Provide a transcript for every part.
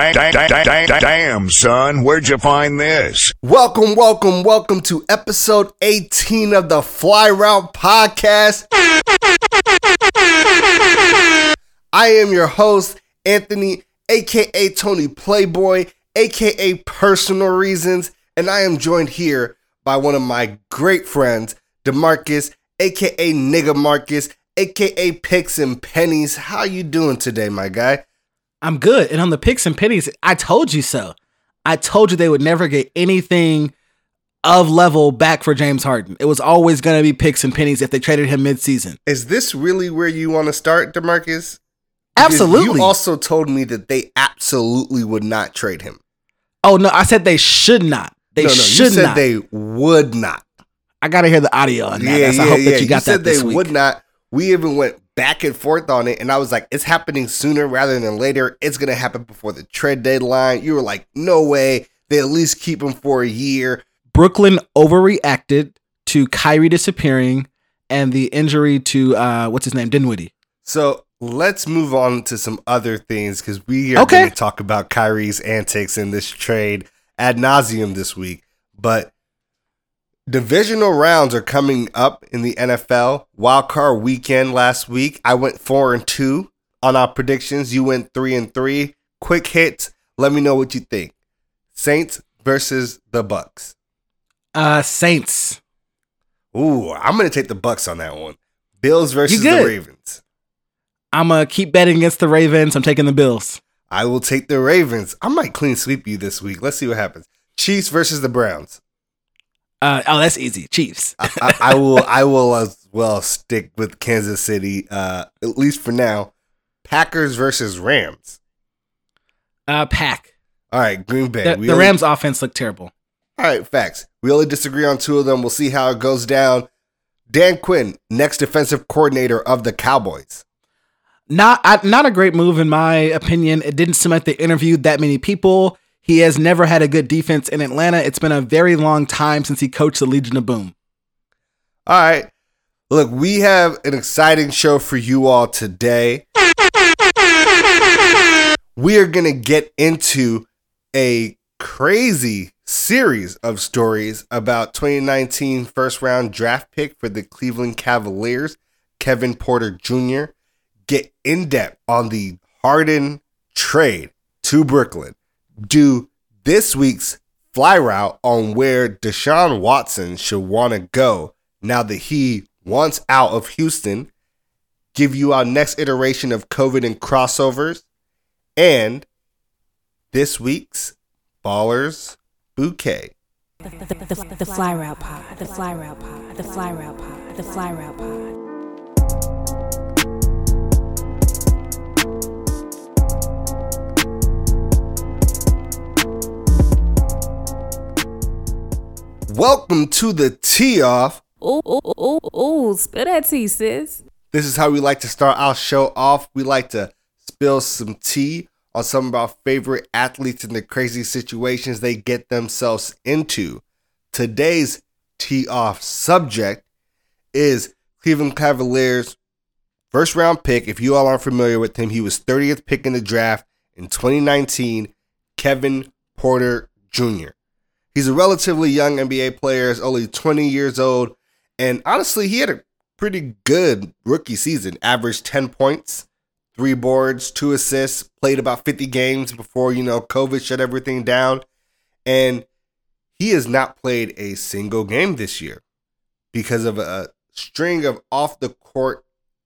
Damn, damn, damn, damn, son, where'd you find this? Welcome, welcome, welcome to episode 18 of the Fly Route Podcast. I am your host, Anthony, aka Tony Playboy, aka Personal Reasons, and I am joined here by one of my great friends, DeMarcus, aka Nigga Marcus, aka Picks and Pennies. How you doing today, my guy? I'm good. And on the picks and pennies, I told you so. I told you they would never get anything of level back for James Harden. It was always going to be picks and pennies if they traded him midseason. Is this really where you want to start, DeMarcus? Because Absolutely. You also told me that they absolutely would not trade him. oh no, I said they should not. They no, no, should you said not. they would not. I got to hear the audio on that. That's- I hope that you got said that this they week. would not. We even went back and forth on it, and I was like, "It's happening sooner rather than later. It's gonna happen before the trade deadline." You were like, "No way. They at least keep him for a year." Brooklyn overreacted to Kyrie disappearing and the injury to uh what's his name, Dinwiddie. So let's move on to some other things because we are Okay. going to talk about Kyrie's antics in this trade ad nauseum this week. But divisional rounds are coming up in the NFL. Wild card weekend last week, I went four and two on our predictions. You went three and three. Quick hits. Let me know what you think. Saints versus the Bucs. Uh Saints. Ooh, I'm going to take the Bucs on that one. Bills versus the. Ravens. I'm gonna keep betting against the Ravens. I'm taking the Bills. I will take the Ravens. I might clean sweep you this week. Let's see what happens. Chiefs versus the Browns. Uh, oh, that's easy. Chiefs. I, I, I will. I will as well stick with Kansas City. Uh, at least for now. Packers versus Rams. Uh, Pack. All right, Green Bay. The, the only- Rams offense looked terrible. All right, facts. We only disagree on two of them. We'll see how it goes down. Dan Quinn, next defensive coordinator of the Cowboys. Not not a great move in my opinion. It didn't seem like they interviewed that many people. He has never had a good defense in Atlanta. It's been a very long time since he coached the Legion of Boom. All right. Look, we have an exciting show for you all today. We are going to get into a crazy series of stories about 2019 first round draft pick for the Cleveland Cavaliers, Kevin Porter Jr. Get in depth on the Harden trade to Brooklyn. Do this week's fly route on where Deshaun Watson should want to go now that he wants out of Houston. Give you our next iteration of COVID and crossovers. And this week's Ballers Bouquet. The, the, the, the fly route pod, the fly route pod, the fly route pod, the fly route pod. Welcome to the tea Off. Ooh, ooh, ooh, ooh, spill that tea, sis. This is how we like to start our show off. We like to spill some tea on some of our favorite athletes and the crazy situations they get themselves into. Today's tee off subject is Cleveland Cavaliers first round pick. If you all aren't familiar with him, he was 30th pick in the draft in 2019, Kevin Porter Jr. He's a relatively young NBA player, is only 20 years old, and honestly, he had a pretty good rookie season. Averaged 10 points, three boards, two assists, played about 50 games before, you know, COVID shut everything down. And he has not played a single game this year because of a string of off the court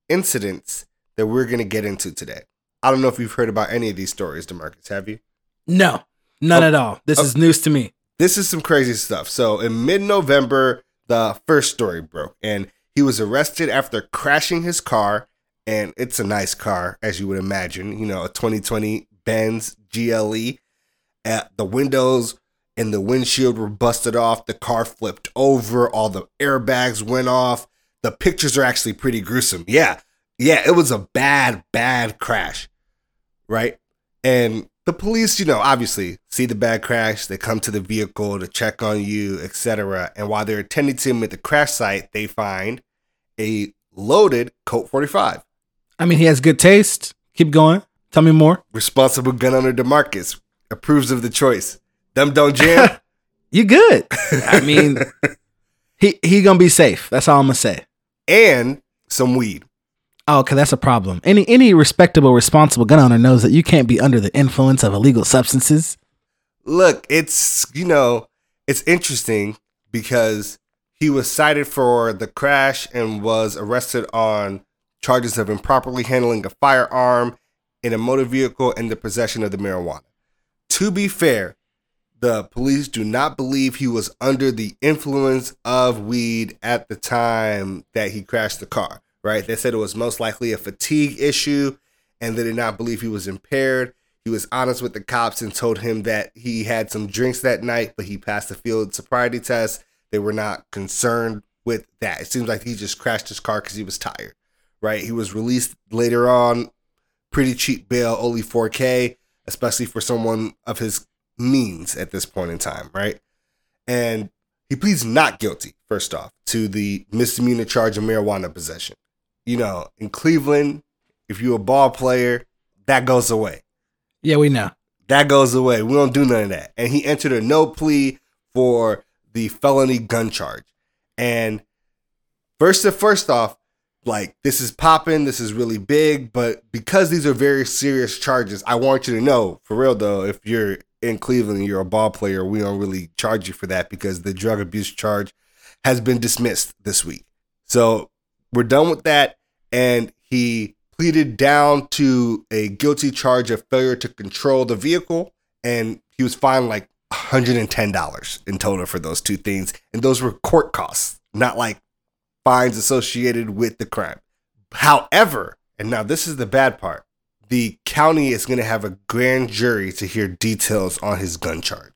incidents that we're going to get into today. I don't know if you've heard about any of these stories, DeMarcus. Have you? No, none Oh, at all. This oh. is news to me. This is some crazy stuff. So in mid-November, the first story broke, and he was arrested after crashing his car. And it's a nice car, as you would imagine. You know, a 2020 Benz GLE. Uh, the windows and the windshield were busted off. The car flipped over. All the airbags went off. The pictures are actually pretty gruesome. Yeah, yeah, it was a bad, bad crash, right? And the police, you know, obviously see the bad crash. They come to the vehicle to check on you, etc. And while they're attending to him at the crash site, they find a loaded Colt 45. I mean, he has good taste. Keep going. Tell me more. Responsible gun owner DeMarcus. approves of the choice. Them don't jam. You good? I mean, he he gonna be safe. That's all I'm gonna say. and some weed. Oh, okay, that's a problem. Any any respectable, responsible gun owner knows that you can't be under the influence of illegal substances. Look, it's you know, it's interesting because he was cited for the crash and was arrested on charges of improperly handling a firearm in a motor vehicle and the possession of the marijuana. To be fair, the police do not believe he was under the influence of weed at the time that he crashed the car, right? They said it was most likely a fatigue issue and they did not believe he was impaired. He was honest with the cops and told him that he had some drinks that night, but he passed the field sobriety test. They were not concerned with that. It seems like he just crashed his car because he was tired, right? He was released later on, pretty cheap bail, only 4K, especially for someone of his means at this point in time, right? And he pleads not guilty, first off, to the misdemeanor charge of marijuana possession. You know, in Cleveland, if you're a ball player, that goes away. Yeah, we know. That goes away. We don't do none of that. And he entered a no plea for the felony gun charge. And first and first off, like this is popping, this is really big, but because these are very serious charges, I want you to know, for real though, if you're in Cleveland and you're a ball player, we don't really charge you for that because the drug abuse charge has been dismissed this week. So we're done with that. And he pleaded down to a guilty charge of failure to control the vehicle. And he was fined like $110 in total for those two things. And those were court costs, not like fines associated with the crime. However, and now this is the bad part the county is going to have a grand jury to hear details on his gun charge.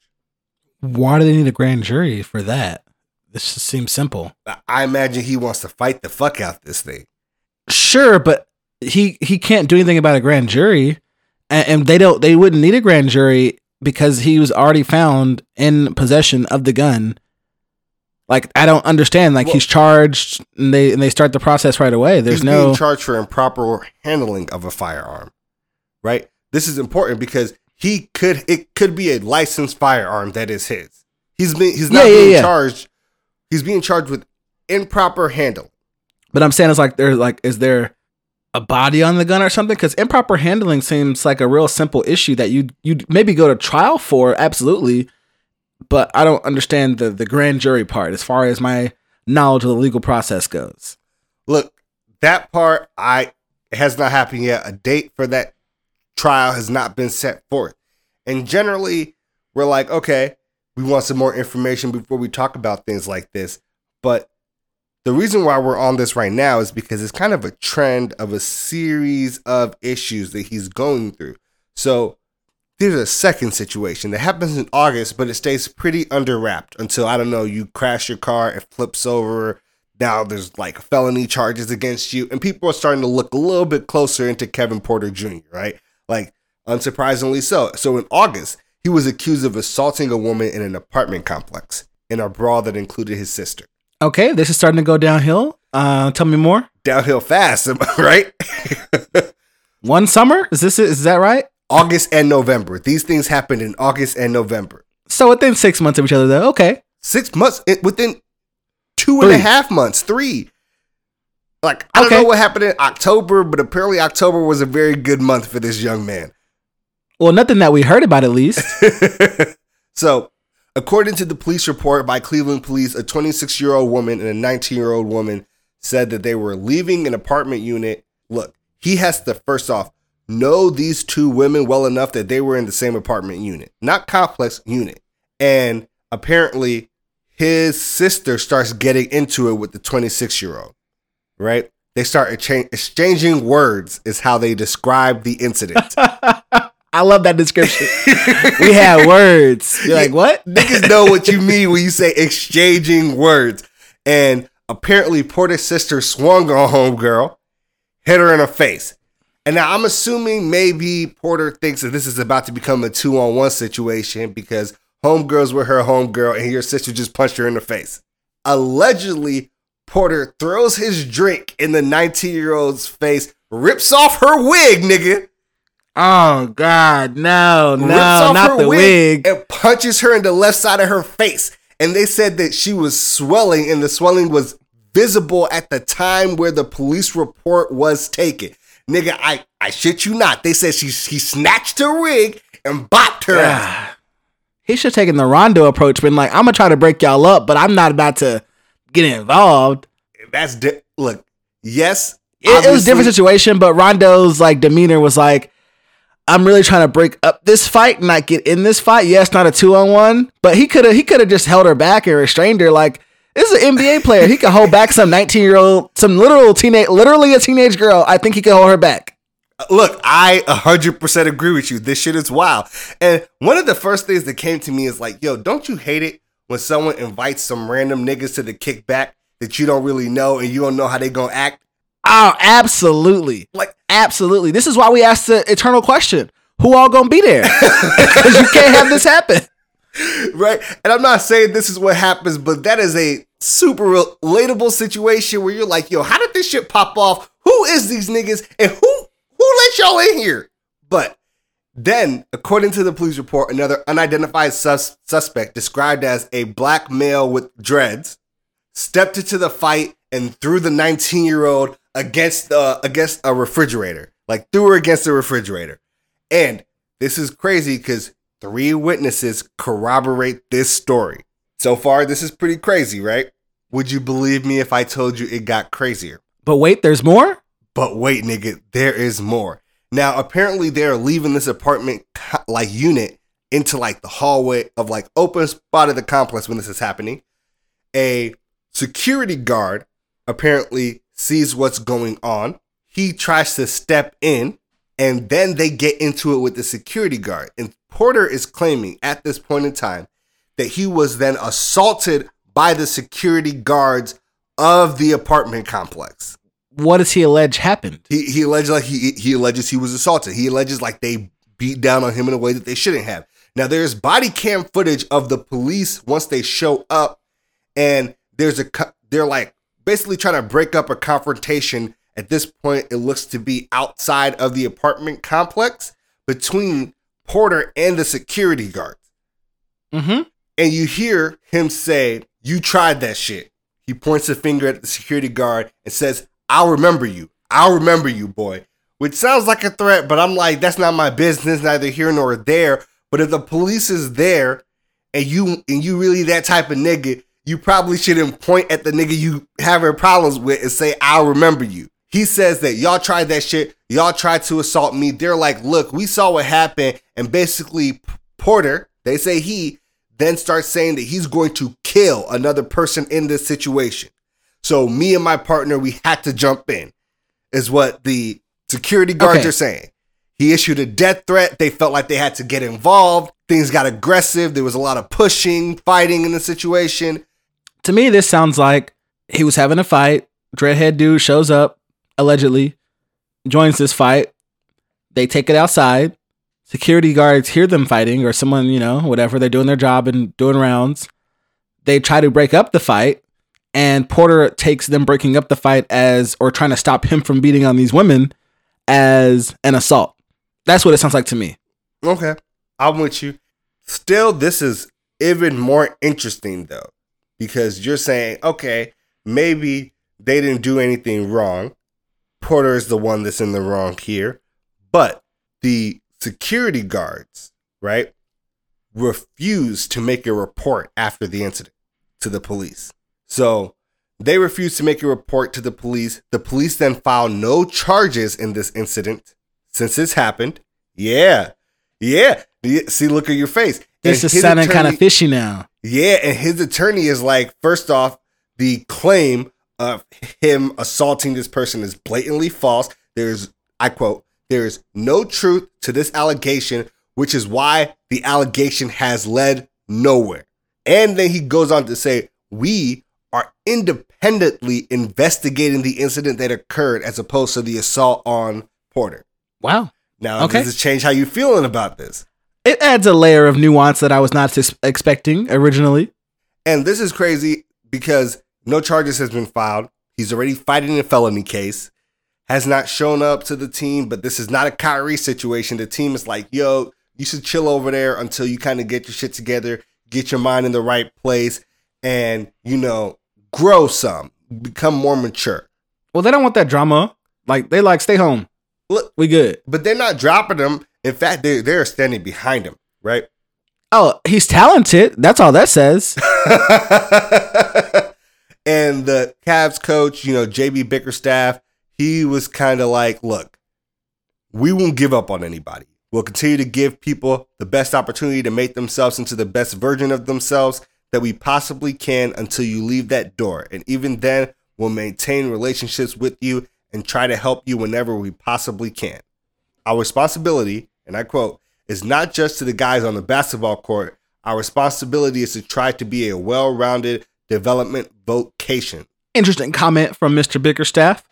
Why do they need a grand jury for that? This just seems simple. I imagine he wants to fight the fuck out this thing. Sure, but he he can't do anything about a grand jury, and, and they don't. They wouldn't need a grand jury because he was already found in possession of the gun. Like I don't understand. Like Well- he's charged, and they and they start the process right away. There's He's no. being charged for improper handling of a firearm, right? This is important because he could it could be a licensed firearm that is his. He's been he's not Yeah, yeah, being yeah. charged. He's being charged with improper handling. But I'm saying it's like there's like is there a body on the gun or something? Because improper handling seems like a real simple issue that you you maybe go to trial for, absolutely. But I don't understand the the grand jury part as far as my knowledge of the legal process goes. Look, that part I it has not happened yet. A date for that trial has not been set forth. And generally, we're like, okay, we want some more information before we talk about things like this. But the reason why we're on this right now is because it's kind of a trend of a series of issues that he's going through. So there's a second situation that happens in August, but it stays pretty under wrapped until I don't know, you crash your car, it flips over. Now there's like felony charges against you, and people are starting to look a little bit closer into Kevin Porter Jr., right? Like, unsurprisingly so. So in August, he was accused of assaulting a woman in an apartment complex in a brawl that included his sister. Okay, this is starting to go downhill. Uh, tell me more. Downhill fast, right? One summer is this is that right? August and November. These things happened in August and November. So within six months of each other, though. Okay, Six months it- within two and a half months, three. Like I don't know what happened in October, but apparently October was a very good month for this young man. Well, nothing that we heard about at least. so, according to the police report by Cleveland police, a 26 year old woman and a 19 year old woman said that they were leaving an apartment unit. Look, he has to first off know these two women well enough that they were in the same apartment unit, not complex unit. And apparently, his sister starts getting into it with the 26 year old, right? They start excha- exchanging words, is how they describe the incident. I love that description. we had words. You're like, what? Niggas know what you mean when you say exchanging words. And apparently, Porter's sister swung on Homegirl, hit her in the face. And now I'm assuming maybe Porter thinks that this is about to become a two on one situation because Homegirl's with her homegirl and your sister just punched her in the face. Allegedly, Porter throws his drink in the 19 year old's face, rips off her wig, nigga. Oh God, no, no, not the wig. and punches her in the left side of her face. And they said that she was swelling, and the swelling was visible at the time where the police report was taken. Nigga, I, I shit you not. They said she he snatched her wig and bopped her ass. Ah. He should have taken the Rondo approach, been like, I'm gonna try to break y'all up, but I'm not about to get involved. That's di- look. Yes, It, it was a different situation, but Rondo's like demeanor was like, I'm really trying to break up this fight, and not get in this fight. Yes, not a two on one, but he could have he could have just held her back and restrained her. Like this is an NBA player. He could hold back some 19 year old, some literal teenage, literally a teenage girl. I think he could hold her back. Look, I 100% agree with you. This shit is wild. And one of the first things that came to me is like, yo, don't you hate it when someone invites some random niggas to the kickback that you don't really know and you don't know how they gonna act? Oh, absolutely. Like, Absolutely. This is why we asked the eternal question. Who all gonna be there? Because you can't have this happen. right? And I'm not saying this is what happens, but that is a super relatable situation where you're like, yo, how did this shit pop off? Who is these niggas and who who let y'all in here? But then, according to the police report, another unidentified sus- suspect described as a black male with dreads stepped into the fight and threw the 19 year old against uh, against a refrigerator, like threw her against the refrigerator. And this is crazy because three witnesses corroborate this story. So far, this is pretty crazy, right? Would you believe me if I told you it got crazier? But wait, there's more? But wait, nigga, there is more. Now, apparently, they're leaving this apartment like unit into like the hallway of like open spot of the complex when this is happening. A security guard apparently sees what's going on. He tries to step in, and then they get into it with the security guard. And Porter is claiming at this point in time that he was then assaulted by the security guards of the apartment complex What does he allege happened? he he alleges like he he alleges he was assaulted. He alleges like they beat down on him in a way that they shouldn't have. Now there's body cam footage of the police once they show up, and there's a they're like basically trying to break up a confrontation. At this point, it looks to be outside of the apartment complex between Porter and the security guards Mm-hmm. and you hear him say, You tried that shit. He points a finger at the security guard and says, I'll remember you. I'll remember you, boy. Which sounds like a threat, but I'm like, that's not my business, neither here nor there. But if the police is there and you and you really that type of nigga, you probably shouldn't point at the nigga you having problems with and say, I'll remember you. He says that y'all tried that shit. Y'all tried to assault me. They're like, look, we saw what happened. And basically, Porter, they say he, then starts saying that he's going to kill another person in this situation. So me and my partner, we had to jump in, is what the security guards Okay. are saying. He issued a death threat. They felt like they had to get involved. Things got aggressive. There was a lot of pushing, fighting in the situation. To me, this sounds like he was having a fight. Dreadhead dude shows up, allegedly, joins this fight. They take it outside. Security guards hear them fighting, or someone, you know, whatever. They're doing their job and doing rounds. They try to break up the fight, and Porter takes them breaking up the fight as, or trying to stop him from beating on these women as an assault. That's what it sounds like to me. Okay, I'm with you. Still, this is even more interesting though, because you're saying, okay, maybe they didn't do anything wrong. Porter is the one that's in the wrong here, but the security guards, right, refused to make a report after the incident to the police. So they refused to make a report to the police. The police then filed no charges in this incident since this happened. Yeah. Yeah. See, look at your face. This And is sounding kind of fishy now. Yeah, and his attorney is like, first off, the claim of him assaulting this person is blatantly false. There's, I quote, there's no truth to this allegation, which is why the allegation has led nowhere. And then he goes on to say, we are independently investigating the incident that occurred as opposed to the assault on Porter. Wow. Now, Okay. does this change how you feeling about this? It adds a layer of nuance that I was not ex- expecting originally. And this is crazy because no charges has been filed. He's already fighting a felony case. has not shown up to the team, but this is not a Kyrie situation. The team is like, yo, you should chill over there until you kind of get your shit together, get your mind in the right place, and, you know, grow some, become more mature. Well, they don't want that drama. Like they like stay home. Look, We good. but they're not dropping him. In fact, they're, they're standing behind him, right? Oh, he's talented. That's all that says. and the Cavs coach, you know, JB Bickerstaff, he was kind of like, look, we won't give up on anybody. We'll continue to give people the best opportunity to make themselves into the best version of themselves that we possibly can until you leave that door. And even then, we'll maintain relationships with you and try to help you whenever we possibly can. Our responsibility, and I quote, is not just to the guys on the basketball court. Our responsibility is to try to be a well rounded development vocation. Interesting comment from Mr. Bickerstaff.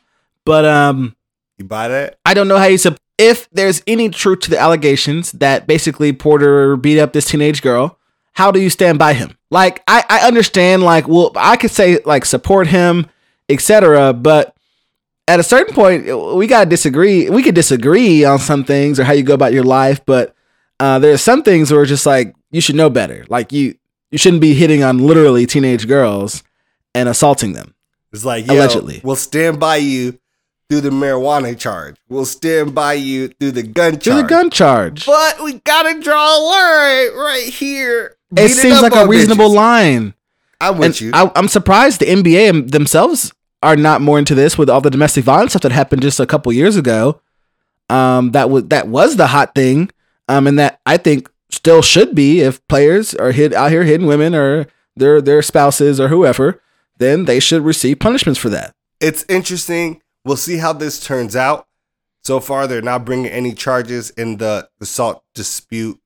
But um You buy that? I don't know how you sub if there's any truth to the allegations that basically Porter beat up this teenage girl, how do you stand by him? Like I, I understand like well I could say like support him, etc. But at a certain point we gotta disagree. We could disagree on some things or how you go about your life, but uh, there's some things where it's just like you should know better. Like you you shouldn't be hitting on literally teenage girls and assaulting them. It's like, Allegedly. we'll stand by you through the marijuana charge. We'll stand by you through the gun charge. To the gun charge. But we gotta draw a line right here. It seems like a reasonable bitches. line. I'm with And you. I, I'm surprised the NBA themselves are not more into this with all the domestic violence stuff that happened just a couple years ago. Um, that was that was the hot thing. Um, and that I think still should be if players are hit out here hitting women or their their spouses or whoever, then they should receive punishments for that. it's interesting. We'll see how this turns out. So far, they're not bringing any charges in the assault dispute,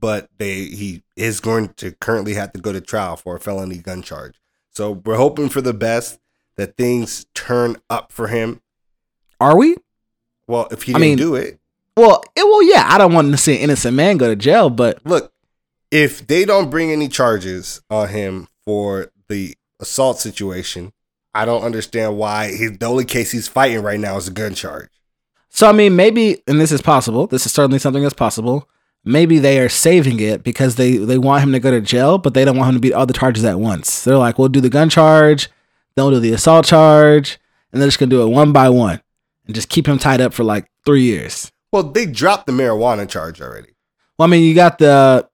but they he is going to currently have to go to trial for a felony gun charge. So we're hoping for the best that things turn up for him. Are we? Well, if he I didn't mean- do it, Well, it, well, yeah. I don't want to see an innocent man go to jail, but look, if they don't bring any charges on him for the assault situation, I don't understand why he, the only case he's fighting right now is a gun charge. So I mean, maybe, and this is possible. This is certainly something that's possible. Maybe they are saving it because they they want him to go to jail, but they don't want him to beat all the charges at once. They're like, we'll do the gun charge, then we'll do the assault charge, and they're just gonna do it one by one and just keep him tied up for like three years. Well, they dropped the marijuana charge already. Well, I mean, you got the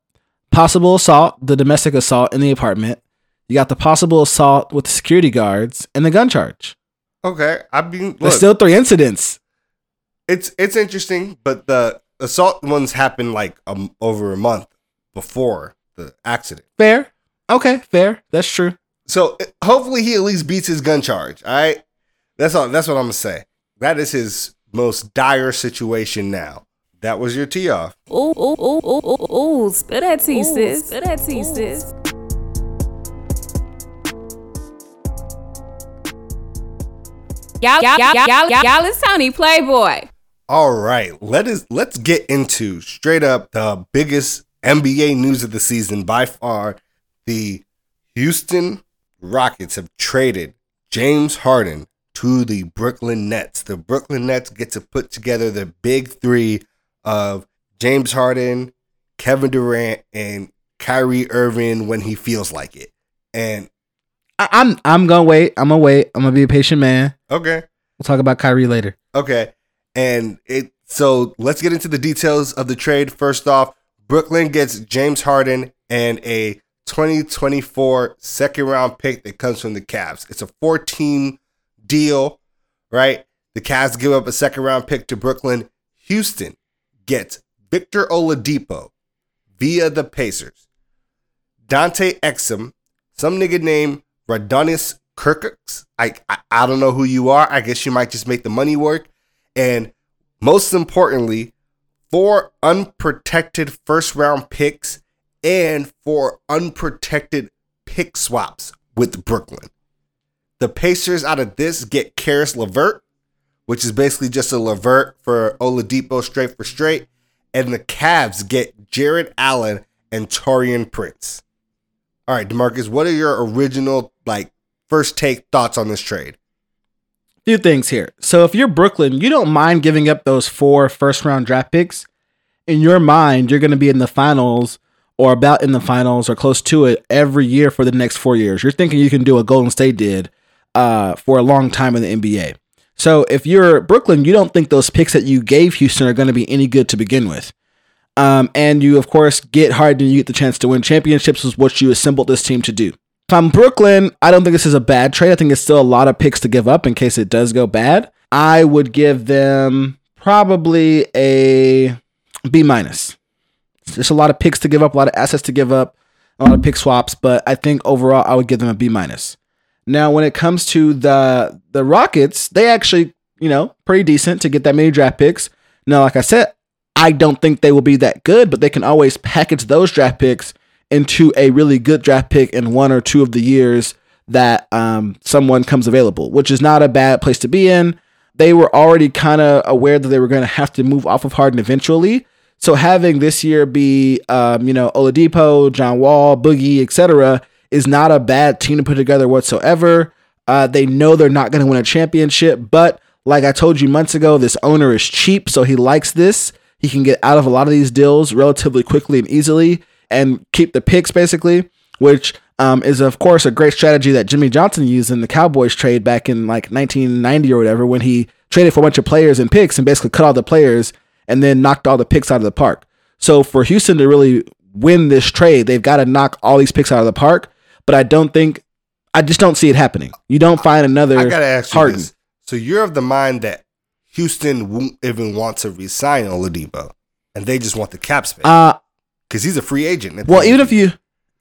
possible assault, the domestic assault in the apartment. You got the possible assault with the security guards and the gun charge. Okay, I mean, look, There's still three incidents. it's it's interesting, but the assault ones happened like um, over a month before the accident. Fair. Okay, fair. That's true. So hopefully he at least beats his gun charge. All right, that's all. That's what I'm gonna say. That is his most dire situation now. That was your tee off. Ooh, ooh, ooh, ooh, ooh, ooh. Spill that tea, sis. Spill that tea, sis. Y'all, y'all, y'all, y'all, y'all, y'all, it's Tony Playboy. All right, let us let's get into straight up the biggest NBA news of the season by far. The Houston Rockets have traded James Harden to the Brooklyn Nets. The Brooklyn Nets get to put together the big three of James Harden, Kevin Durant, and Kyrie Irving when he feels like it. And I, I'm I'm gonna wait. I'm gonna wait. I'm gonna be a patient man. okay, We'll talk about Kyrie later. Okay. And it so let's get into the details of the trade. First off, Brooklyn gets James Harden and a 2024 second round pick that comes from the Cavs. It's a 14 deal, right? The Cavs give up a second round pick to Brooklyn. Houston gets Victor Oladipo via the Pacers. Dante Exum, some nigga named Rodions Kurucs. I, I I don't know who you are. I guess you might just make the money work. And most importantly, four unprotected first round picks and for unprotected pick swaps with Brooklyn. The Pacers out of this get Caris LeVert, which is basically just a LeVert for Oladipo straight for straight. And the Cavs get Jarrett Allen and Taurean Prince. All right, DeMarcus, what are your original like first take thoughts on this trade? A few things here. So if you're Brooklyn, you don't mind giving up those four first round draft picks. In your mind, you're going to be in the finals or about in the finals or close to it every year for the next four years. You're thinking you can do what Golden State did uh, for a long time in the NBA. So if you're Brooklyn, you don't think those picks that you gave Houston are going to be any good to begin with. Um, and you, of course, get Harden, you get the chance to win championships, is what you assembled this team to do. If I'm Brooklyn, I don't think this is a bad trade. I think it's still a lot of picks to give up in case it does go bad. I would give them probably a B minus. There's a lot of picks to give up, a lot of assets to give up, a lot of pick swaps, but I think overall I would give them a B minus. Now, when it comes to the the Rockets, they actually, you know, pretty decent to get that many draft picks. Now, like I said, I don't think they will be that good, but they can always package those draft picks into a really good draft pick in one or two of the years that um, someone comes available, which is not a bad place to be in. They were already kind of aware that they were going to have to move off of Harden eventually. So having this year be, um, you know, Oladipo, John Wall, Boogie, etc., is not a bad team to put together whatsoever. Uh, they know they're not going to win a championship, but like I told you months ago, this owner is cheap, so he likes this. He can get out of a lot of these deals relatively quickly and easily and keep the picks basically, which um, is of course a great strategy that Jimmy Johnson used in the Cowboys trade back in like 1990 or whatever when he traded for a bunch of players and picks and basically cut all the players and then knocked all the picks out of the park. So for Houston to really win this trade, they've got to knock all these picks out of the park. But I don't think, I just don't see it happening. You don't find another. I gotta ask you Harden. this. So you're of the mind that Houston won't even want to resign Oladipo, and they just want the cap space Uh, because he's a free agent. well, even if you,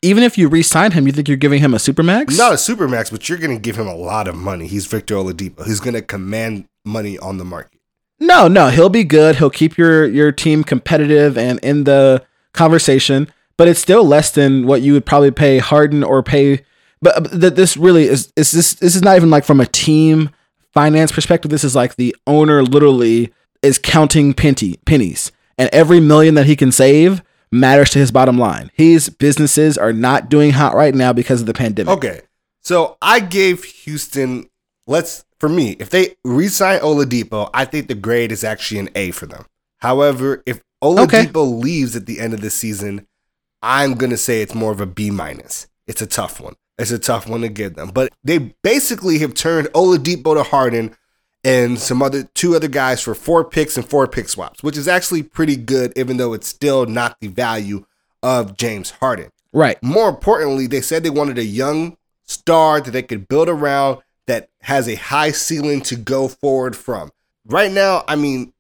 even if you re-sign him, you think you're giving him a supermax? not a supermax, but you're going to give him a lot of money. He's Victor Oladipo. He's going to command money on the market. No, no, he'll be good. He'll keep your your team competitive and in the conversation, but it's still less than what you would probably pay Harden or pay. But uh, th- this really is is this this is not even like from a team finance perspective. This is like the owner literally is counting penty pennies, and every million that he can save matters to his bottom line. His businesses are not doing hot right now because of the pandemic. Okay. So I gave Houston, let's, for me, if they re-sign Oladipo, I think the grade is actually an A for them. However, if Oladipo leaves at the end of the season, I'm going to say it's more of a B minus. It's a tough one. It's a tough one to give them. But they basically have turned Oladipo to Harden and some other two other guys for four picks and four pick swaps, which is actually pretty good, even though it's still not the value of James Harden. Right. More importantly, they said they wanted a young star that they could build around has a high ceiling to go forward from. Right now, I mean,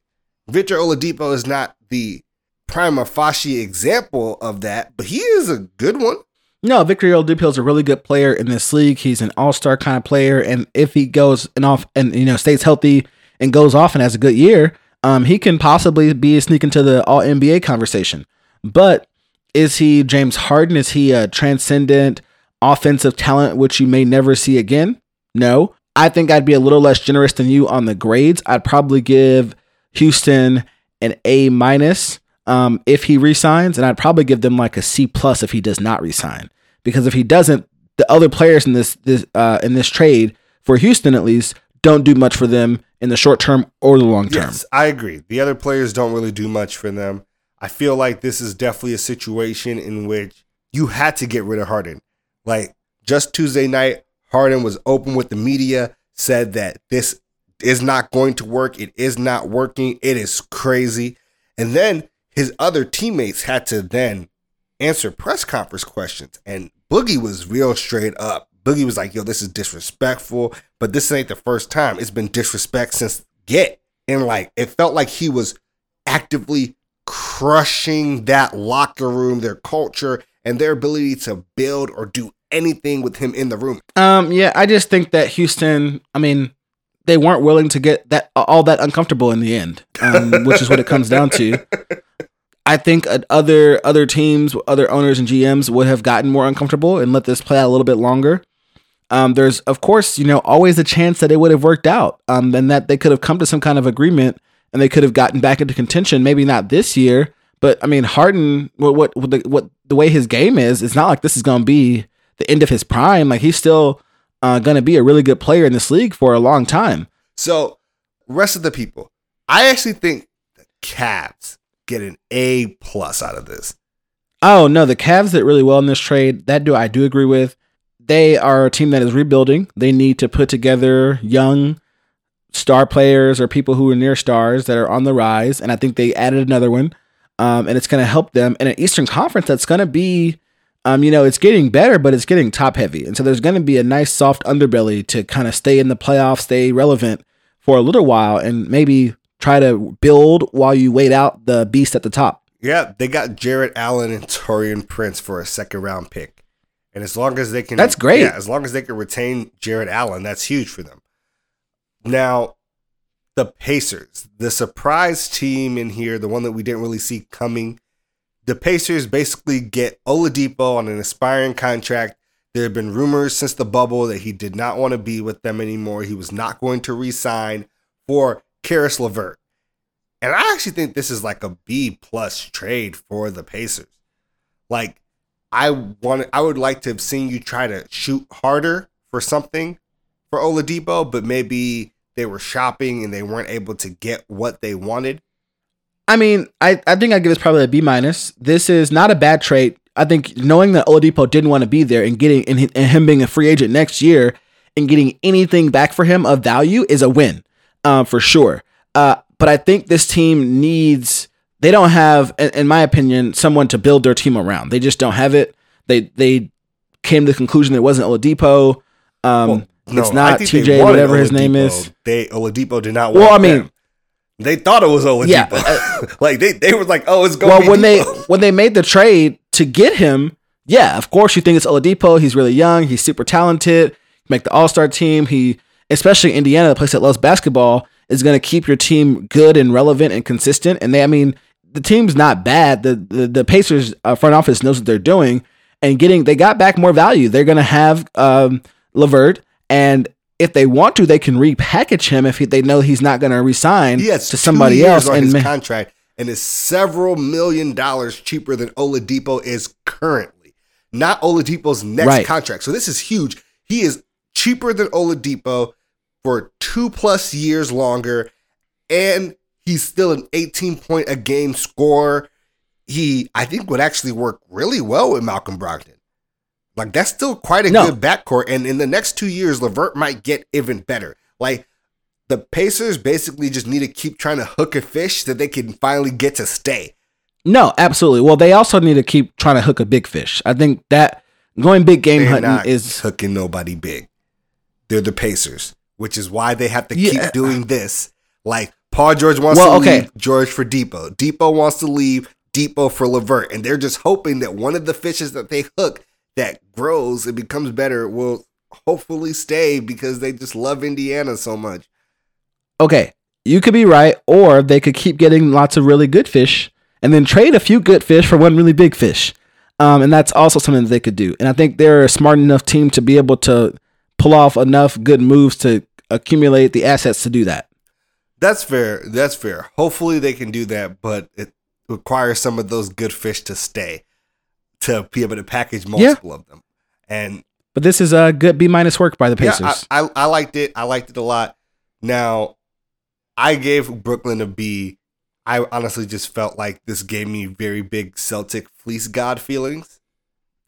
Victor Oladipo is not the prima facie example of that, but he is a good one. No, Victor Oladipo is a really good player in this league. He's an all-star kind of player, and if he goes and off and you know stays healthy and goes off and has a good year, um, he can possibly be sneaking sneak into the All NBA conversation. But is he James Harden? Is he a transcendent offensive talent which you may never see again? No. I think I'd be a little less generous than you on the grades. I'd probably give Houston an A minus um, if he resigns, and I'd probably give them like a C plus if he does not resign. Because if he doesn't, the other players in this this uh, in this trade for Houston at least don't do much for them in the short term or the long term. Yes, I agree. The other players don't really do much for them. I feel like this is definitely a situation in which you had to get rid of Harden. Like just Tuesday night, Harden was open with the media, said that this is not going to work. It is not working. It is crazy. And then his other teammates had to then answer press conference questions. And Boogie was real straight up. Boogie was like, yo, this is disrespectful, but this ain't the first time. It's been disrespect since get. And like, it felt like he was actively crushing that locker room, their culture, and their ability to build or do anything with him in the room. Um, yeah, I just think that Houston. I mean, they weren't willing to get that all that uncomfortable in the end, um, which is what it comes down to. I think other other teams, other owners and GMs would have gotten more uncomfortable and let this play out a little bit longer. Um, there's of course, you know, always a chance that it would have worked out, um, and that they could have come to some kind of agreement and they could have gotten back into contention. Maybe not this year, but I mean, Harden, what what what the, what the way his game is, it's not like this is going to be the end of his prime. Like he's still uh, going to be a really good player in this league for a long time. So, rest of the people, I actually think the Cavs get an A plus out of this. Oh no, the Cavs did really well in this trade. That do I do agree with. They are a team that is rebuilding. They need to put together young star players or people who are near stars that are on the rise, and I think they added another one. Um, and it's going to help them in an Eastern Conference that's going to be, um, you know, it's getting better, but it's getting top heavy, and so there's going to be a nice soft underbelly to kind of stay in the playoffs, stay relevant for a little while, and maybe try to build while you wait out the beast at the top. Yeah, they got Jarrett Allen and Taurean Prince for a second round pick. And as long as they can That's great. Yeah, as long as they can retain Jarrett Allen, that's huge for them. Now, the Pacers, the surprise team in here, the one that we didn't really see coming. The Pacers basically get Oladipo on an aspiring contract. There have been rumors since the bubble that he did not want to be with them anymore. He was not going to re-sign for Caris LeVert. And I actually think this is like a B plus trade for the Pacers. Like, I want, I would like to have seen you try to shoot harder for something for Oladipo, but maybe they were shopping and they weren't able to get what they wanted. I mean, I, I think I give this probably a B minus. This is not a bad trade. I think knowing that Oladipo didn't want to be there and getting and, and him being a free agent next year and getting anything back for him of value is a win, uh, for sure. Uh, but I think this team needs. They don't have, in, my opinion, someone to build their team around. They just don't have it. They they came to the conclusion that it wasn't Oladipo. Um, Well, no, it's not TJ, whatever his name is. They Oladipo did not. Well, I mean-. They thought it was Oladipo. Yeah, uh, like they they were like, oh, it's going. well be when they when they made the trade to get him yeah of course you think it's oladipo he's really young. He's super talented. Make the all-star team. He especially indiana the place that loves basketball is going to keep your team good and relevant and consistent. And they i mean the team's not bad. The the, the pacers uh, front office knows what they're doing and getting they got back more value. They're going to have um LeVert and if they want to, they can repackage him if he, they know he's not going to resign he to somebody else. on And his ma- contract and is several million dollars cheaper than Oladipo is currently. Not Oladipo's next Right. contract. So this is huge. He is cheaper than Oladipo for two plus years longer, and he's still an 18 point a game scorer. He, I think, would actually work really well with Malcolm Brogdon. Like that's still quite a No. good backcourt, and in the next two years, LeVert might get even better. Like the Pacers basically just need to keep trying to hook a fish that they can finally get to stay. No, absolutely. Well, they also need to keep trying to hook a big fish. I think that going big game They're hunting is hooking nobody big. They're the Pacers, which is why they have to Yeah. keep doing this. Like Paul George wants Well, to okay. leave, George for Dipo. Dipo wants to leave, Dipo for LeVert, and they're just hoping that one of the fishes that they hook that grows and becomes better will hopefully stay because they just love Indiana so much. okay. You could be right, or they could keep getting lots of really good fish and then trade a few good fish for one really big fish. Um, and that's also something that they could do. And I think they're a smart enough team to be able to pull off enough good moves to accumulate the assets to do that. That's fair. That's fair. Hopefully they can do that, but it requires some of those good fish to stay to be able to package multiple of them. And But this is a good B minus work by the yeah, Pacers. I, I, I liked it. I liked it a lot. Now, I gave Brooklyn a B. I honestly just felt like this gave me very big Celtic fleece god feelings.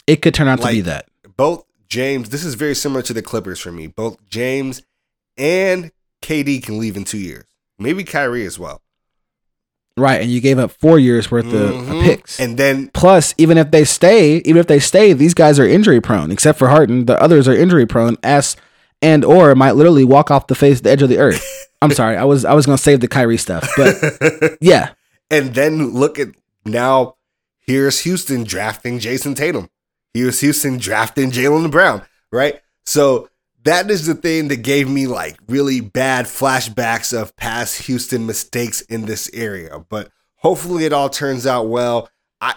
it could turn out to be that. Both James, this is very similar to the Clippers for me. Both James and KD can leave in two years. Maybe Kyrie as well. Right. And you gave up four years worth of- of mm-hmm. picks. And then Plus, even if they stay, even if they stay, these guys are injury prone. Except for Harden, the others are injury prone. As and or might literally walk off the face, the edge of the earth. I'm sorry, I was I was gonna save the Kyrie stuff, but yeah, and then look at now. Here's Houston drafting Jayson Tatum. Here's Houston drafting Jaylen Brown. Right. So that is the thing that gave me like really bad flashbacks of past Houston mistakes in this area. But hopefully it all turns out well. I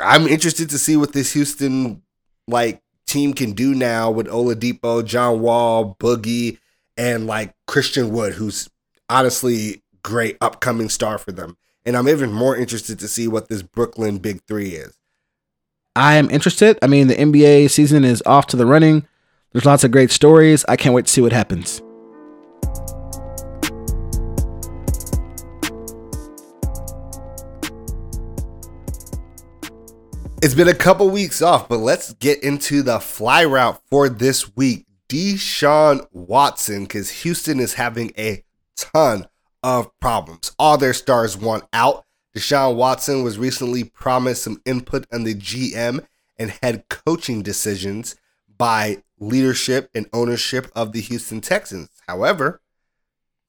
I'm interested to see what this Houston like team can do now with Oladipo, John Wall, Boogie, and like Christian Wood, who's honestly great upcoming star for them. And I'm even more interested to see what this Brooklyn Big Three is. I am interested. I mean, the NBA season is off to the running. There's lots of great stories. I can't wait to see what happens. It's been a couple weeks off, but let's get into the fly route for this week. Deshaun Watson, because Houston is having a ton of problems. All their stars want out. Deshaun Watson was recently promised some input on the GM and head coaching decisions by leadership and ownership of the Houston Texans. However,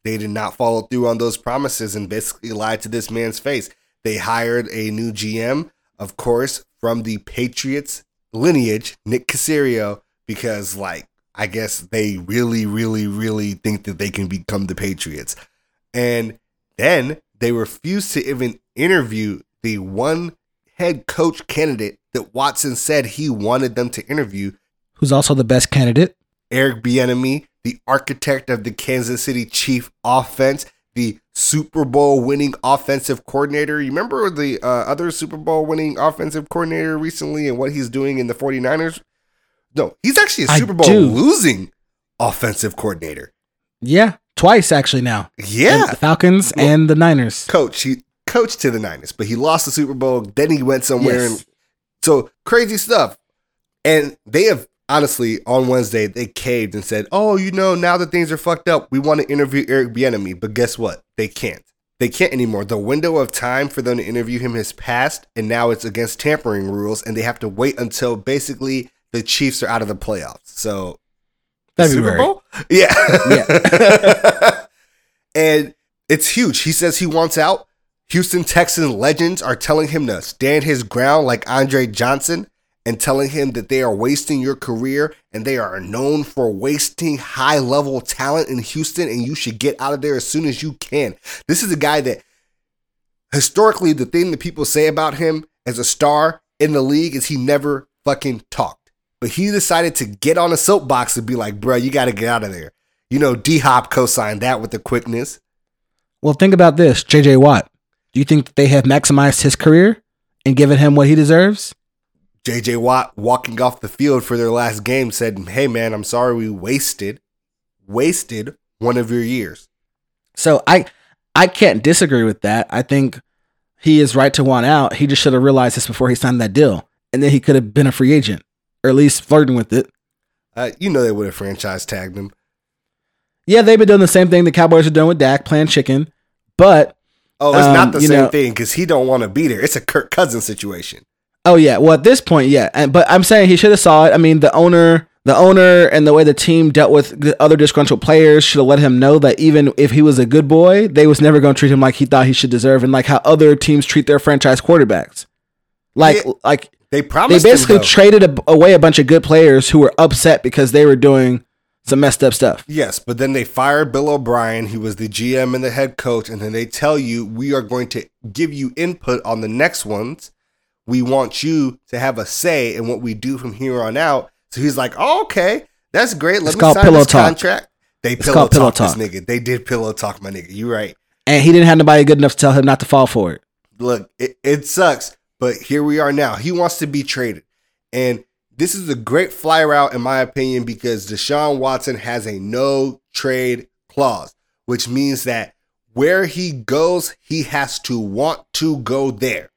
they did not follow through on those promises and basically lied to this man's face. They hired a new GM, of course, from the Patriots lineage, Nick Caserio, because like I guess they really, really, really think that they can become the Patriots. And then they refused to even interview the one head coach candidate that Watson said he wanted them to interview, Who's also the best candidate? Eric Bieniemy, the architect of the Kansas City Chief offense, the Super Bowl winning offensive coordinator. You remember the uh, other Super Bowl winning offensive coordinator recently and what he's doing in the 49ers? No, he's actually a Super Bowl do. losing offensive coordinator. Yeah, twice actually now. Yeah. The Falcons Well- and the Niners. Coach, he coached to the Niners, but he lost the Super Bowl. Then he went somewhere Yes. and so crazy stuff. And they have honestly on Wednesday they caved and said, "Oh, you know, now that things are fucked up, we want to interview Eric Bieniemy." But guess what? They can't. They can't anymore. The window of time for them to interview him has passed, and now it's against tampering rules, and they have to wait until basically the Chiefs are out of the playoffs. So February. Super Bowl? Yeah. Yeah. and it's huge. He says he wants out. Houston Texans legends are telling him to stand his ground like Andre Johnson and telling him that they are wasting your career and they are known for wasting high level talent in Houston and you should get out of there as soon as you can. This is a guy that historically the thing that people say about him as a star in the league is he never fucking talked. But he decided to get on a soapbox and be like, bro, you got to get out of there. You know, D Hop co signed that with the quickness. Well, think about this, JJ Watt. Do you think that they have maximized his career and given him what he deserves? JJ Watt walking off the field for their last game said, Hey man, I'm sorry we wasted, wasted one of your years. So I I can't disagree with that. I think he is right to want out. He just should have realized this before he signed that deal. And then he could have been a free agent. Or at least flirting with it. Uh, you know they would have franchise tagged him. Yeah, they've been doing the same thing the Cowboys are doing with Dak, playing chicken. But Oh, it's Um, not the same know- thing because he don't want to be there. It's a Kirk Cousins situation. Oh yeah, well at this point, yeah. And but I'm saying he should have saw it. I mean, the owner, the owner, and the way the team dealt with the other disgruntled players should have let him know that even if he was a good boy, they was never going to treat him like he thought he should deserve, and like how other teams treat their franchise quarterbacks. Like, Yeah, like They they basically him, traded a, away a bunch of good players who were upset because they were doing some messed up stuff. Yes, but then they fired Bill O'Brien, who was the GM and the head coach, and then they tell you we are going to give you input on the next ones. We want you to have a say in what we do from here on out. So he's like, oh, "Okay, that's great. Let It's me sign pillow this talk. contract." They pillow called pillow talk, talk. this nigga. They did pillow talk, my nigga. You right. And he didn't have nobody good enough to tell him not to fall for it. Look, it, it sucks, but here we are now. He wants to be traded, and this is a great fly route in my opinion because Deshaun Watson has a no trade clause, which means that where he goes, he has to want to go there.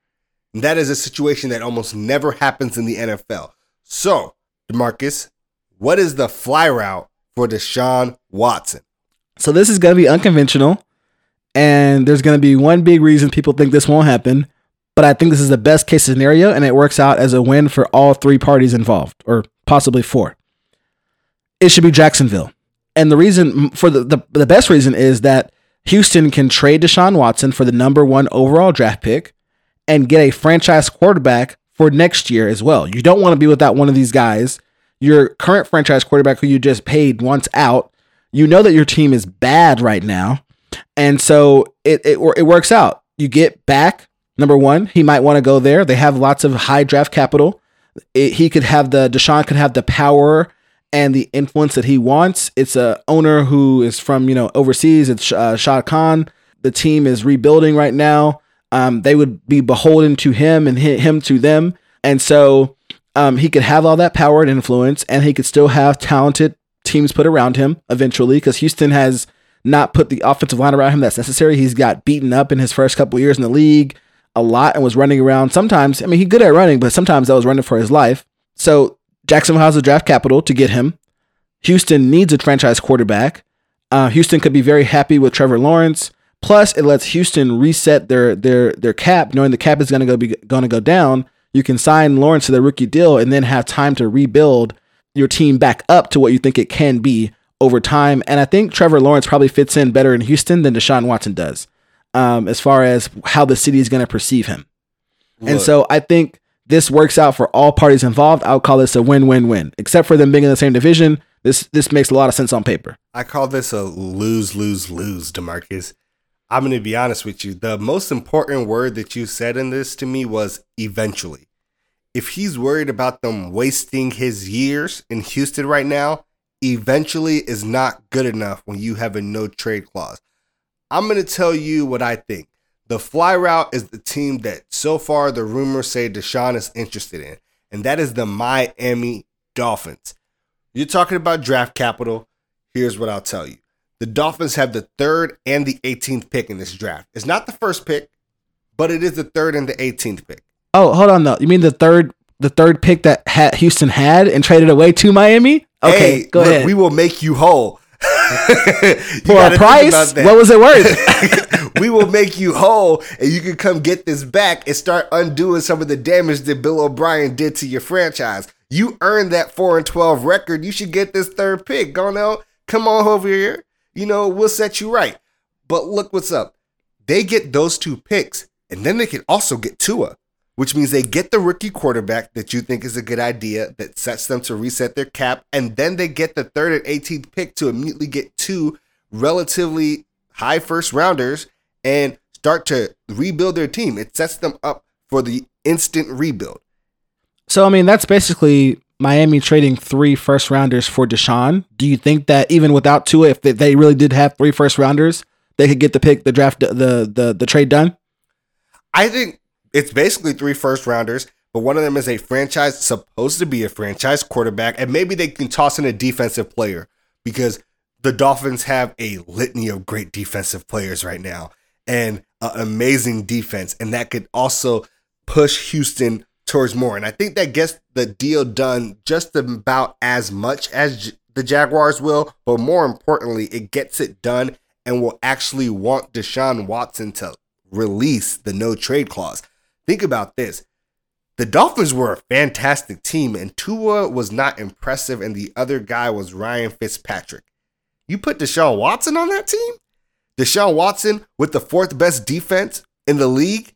That is a situation that almost never happens in the NFL. So, DeMarcus, what is the fly route for Deshaun Watson? So this is going to be unconventional, and there's going to be one big reason people think this won't happen. But I think this is the best case scenario, and it works out as a win for all three parties involved, or possibly four. It should be Jacksonville, and the reason for the the, the best reason is that Houston can trade Deshaun Watson for the number one overall draft pick and get a franchise quarterback for next year as well. You don't want to be without one of these guys. Your current franchise quarterback, who you just paid, wants out. You know that your team is bad right now, and so it it, it works out. You get back number one. He might want to go there. They have lots of high draft capital. It, he could have the Deshaun could have the power and the influence that he wants. It's a owner who is from you know overseas. It's uh, Shad Khan. The team is rebuilding right now. Um, they would be beholden to him and hi- him to them, and so um, he could have all that power and influence, and he could still have talented teams put around him eventually. Because Houston has not put the offensive line around him that's necessary. He's got beaten up in his first couple years in the league. a lot and was running around. Sometimes, I mean, he's good at running, but sometimes that was running for his life. So Jacksonville has the draft capital to get him. Houston needs a franchise quarterback. Uh, Houston could be very happy with Trevor Lawrence. Plus, it lets Houston reset their their their cap, knowing the cap is going to go be going to go down. You can sign Lawrence to the rookie deal and then have time to rebuild your team back up to what you think it can be over time. And I think Trevor Lawrence probably fits in better in Houston than Deshaun Watson does, um, as far as how the city is going to perceive him. and so I think this works out for all parties involved. I'll call this a win-win-win. Except for them being in the same division, this this makes a lot of sense on paper. I call this a lose, lose, lose, DeMarcus. I'm going to be honest with you. The most important word that you said in this to me was eventually. If he's worried about them wasting his years in Houston right now, eventually is not good enough when you have a no trade clause. I'm going to tell you what I think. The fly route is the team that so far the rumors say Deshaun is interested in, and that is the Miami Dolphins. You're talking about draft capital. Here's what I'll tell you. The Dolphins have the third and the 18th pick in this draft. It's not the first pick, but it is the third and the 18th pick. Oh, hold on though. You mean the third the third pick that ha- Houston had and traded away to Miami? Okay, Hey, go look, ahead. We will make you whole. You For a price, what was it worth? we will make you whole and you can come get this back and start undoing some of the damage that Bill O'Brien did to your franchise. You earned that 4 and 12 record. You should get this third pick. Go now. Come on over here. You know, we'll set you right. But look what's up. They get those two picks and then they can also get Tua, which means they get the rookie quarterback that you think is a good idea that sets them to reset their cap and then they get the third and 18th pick to immediately get two relatively high first rounders and start to rebuild their team. It sets them up for the instant rebuild. so I mean, that's basically Miami trading three first rounders for Deshaun. Do you think that even without Tua, if they, really did have three first rounders, they could get the pick, the draft, the the the trade done? I think it's basically three first rounders, but one of them is a franchise supposed to be a franchise quarterback, and maybe they can toss in a defensive player because the Dolphins have a litany of great defensive players right now and an amazing defense, and that could also push Houston towards more. And I think that gets the deal done just about as much as J- the Jaguars will, but more importantly, it gets it done and will actually want Deshaun Watson to release the no trade clause. Think about this. The Dolphins were a fantastic team, and Tua was not impressive, and the other guy was Ryan Fitzpatrick. You put Deshaun Watson on that team? Deshaun Watson with the fourth best defense in the league,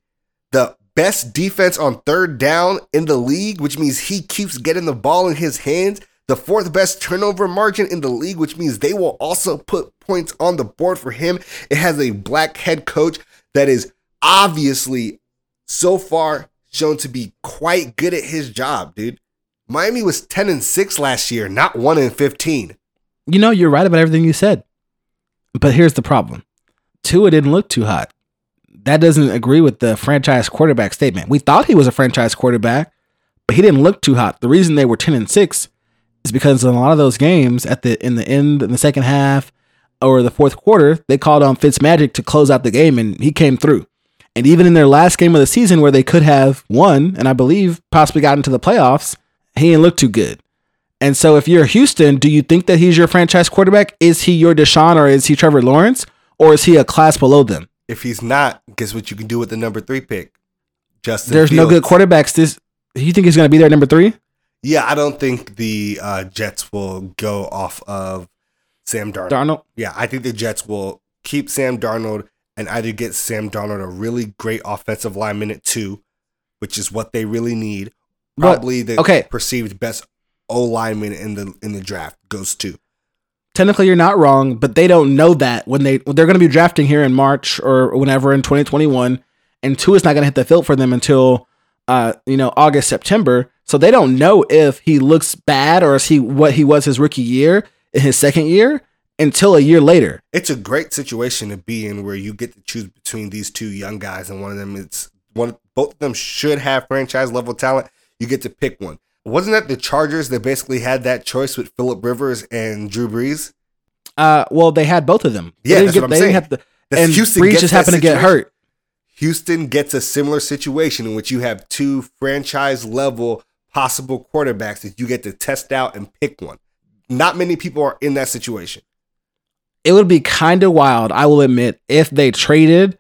the best defense on third down in the league, which means he keeps getting the ball in his hands, the fourth best turnover margin in the league, which means they will also put points on the board for him. It has a black head coach that is obviously so far shown to be quite good at his job, dude. Miami was 10 and 6 last year, not 1 and 15. You know, you're right about everything you said, but here's the problem: Tua didn't look too hot. That doesn't agree with the franchise quarterback statement. We thought he was a franchise quarterback, but he didn't look too hot. The reason they were ten and six is because in a lot of those games, at the in the end, in the second half or the fourth quarter, they called on Fitzmagic to close out the game, and he came through. And even in their last game of the season, where they could have won, and I believe possibly got into the playoffs, he didn't look too good. And so, if you're Houston, do you think that he's your franchise quarterback? Is he your Deshaun or is he Trevor Lawrence or is he a class below them? If he's not, guess what you can do with the number 3 pick? Justin There's no good quarterbacks. This you think he's going to be there at number three? Yeah, I don't think the uh, Jets will go off of Sam Darnold. Darnold. Yeah, I think the Jets will keep Sam Darnold and either get Sam Darnold a really great offensive lineman at two, which is what they really need. But- Probably the okay. perceived best O lineman in the in the draft goes to. Technically, you're not wrong, but they don't know that when they they're going to be drafting here in March or whenever in 2021, and Tua is not going to hit the field for them until uh you know August September. So they don't know if he looks bad or is he what he was his rookie year in his second year until a year later. It's a great situation to be in where you get to choose between these two young guys, and one of them it's one. Both of them should have franchise level talent. You get to pick one. Wasn't that the Chargers that basically had that choice with Philip Rivers and Drew Brees? Uh, well, they had both of them. They Yeah, didn't that's get- what I'm didn't saying. have to, That's- and Houston Brees gets just happened to get hurt. Houston gets a similar situation in which you have two franchise level possible quarterbacks that you get to test out and pick one. Not many people are in that situation. It would be kind of wild, I will admit, if they traded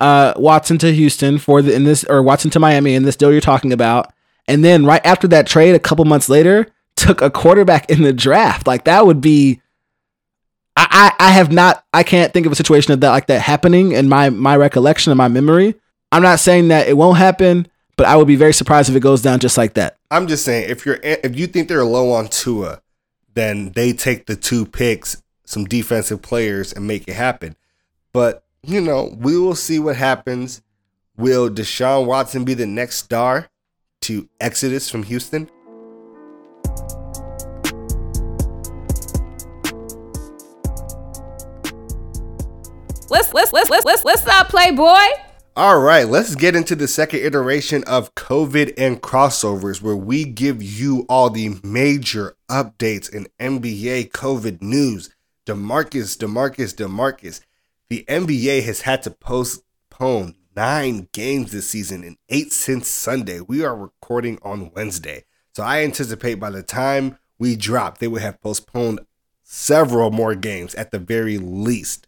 uh, Watson to Houston for the in this or Watson to Miami in this deal you're talking about, and then right after that trade, a couple months later, took a quarterback in the draft. Like that would be. I, I, I have not I can't think of a situation of that like that happening in my my recollection of my memory. I'm not saying that it won't happen, but I would be very surprised if it goes down just like that. I'm just saying if you're if you think they're low on Tua, then they take the two picks, some defensive players, and make it happen. But you know, we will see what happens. Will Deshaun Watson be the next star to Exodus from Houston? Let's let's let's let's let's let's stop, Playboy. All right, let's get into the second iteration of COVID and crossovers, where we give you all the major updates in NBA COVID news. DeMarcus, DeMarcus, DeMarcus. The NBA has had to postpone nine games this season and eight since Sunday. We are recording on Wednesday. So I anticipate by the time we drop, they will have postponed several more games at the very least.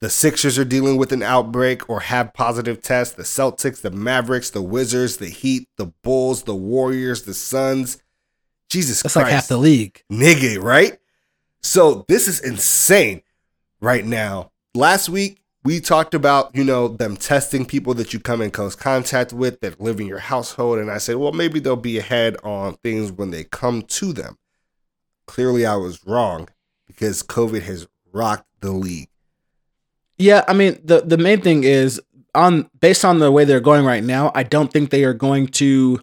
The Sixers are dealing with an outbreak or have positive tests. The Celtics, the Mavericks, the Wizards, the Heat, the Bulls, the Warriors, the Suns. Jesus That's Christ. like half the league. Nigga, right? So this is insane right now. Last week, we talked about, you know, them testing people that you come in close contact with that live in your household. And I said, well, maybe they'll be ahead on things when they come to them. Clearly, I was wrong because COVID has rocked the league. Yeah, I mean the the main thing is on based on the way they're going right now, I don't think they are going to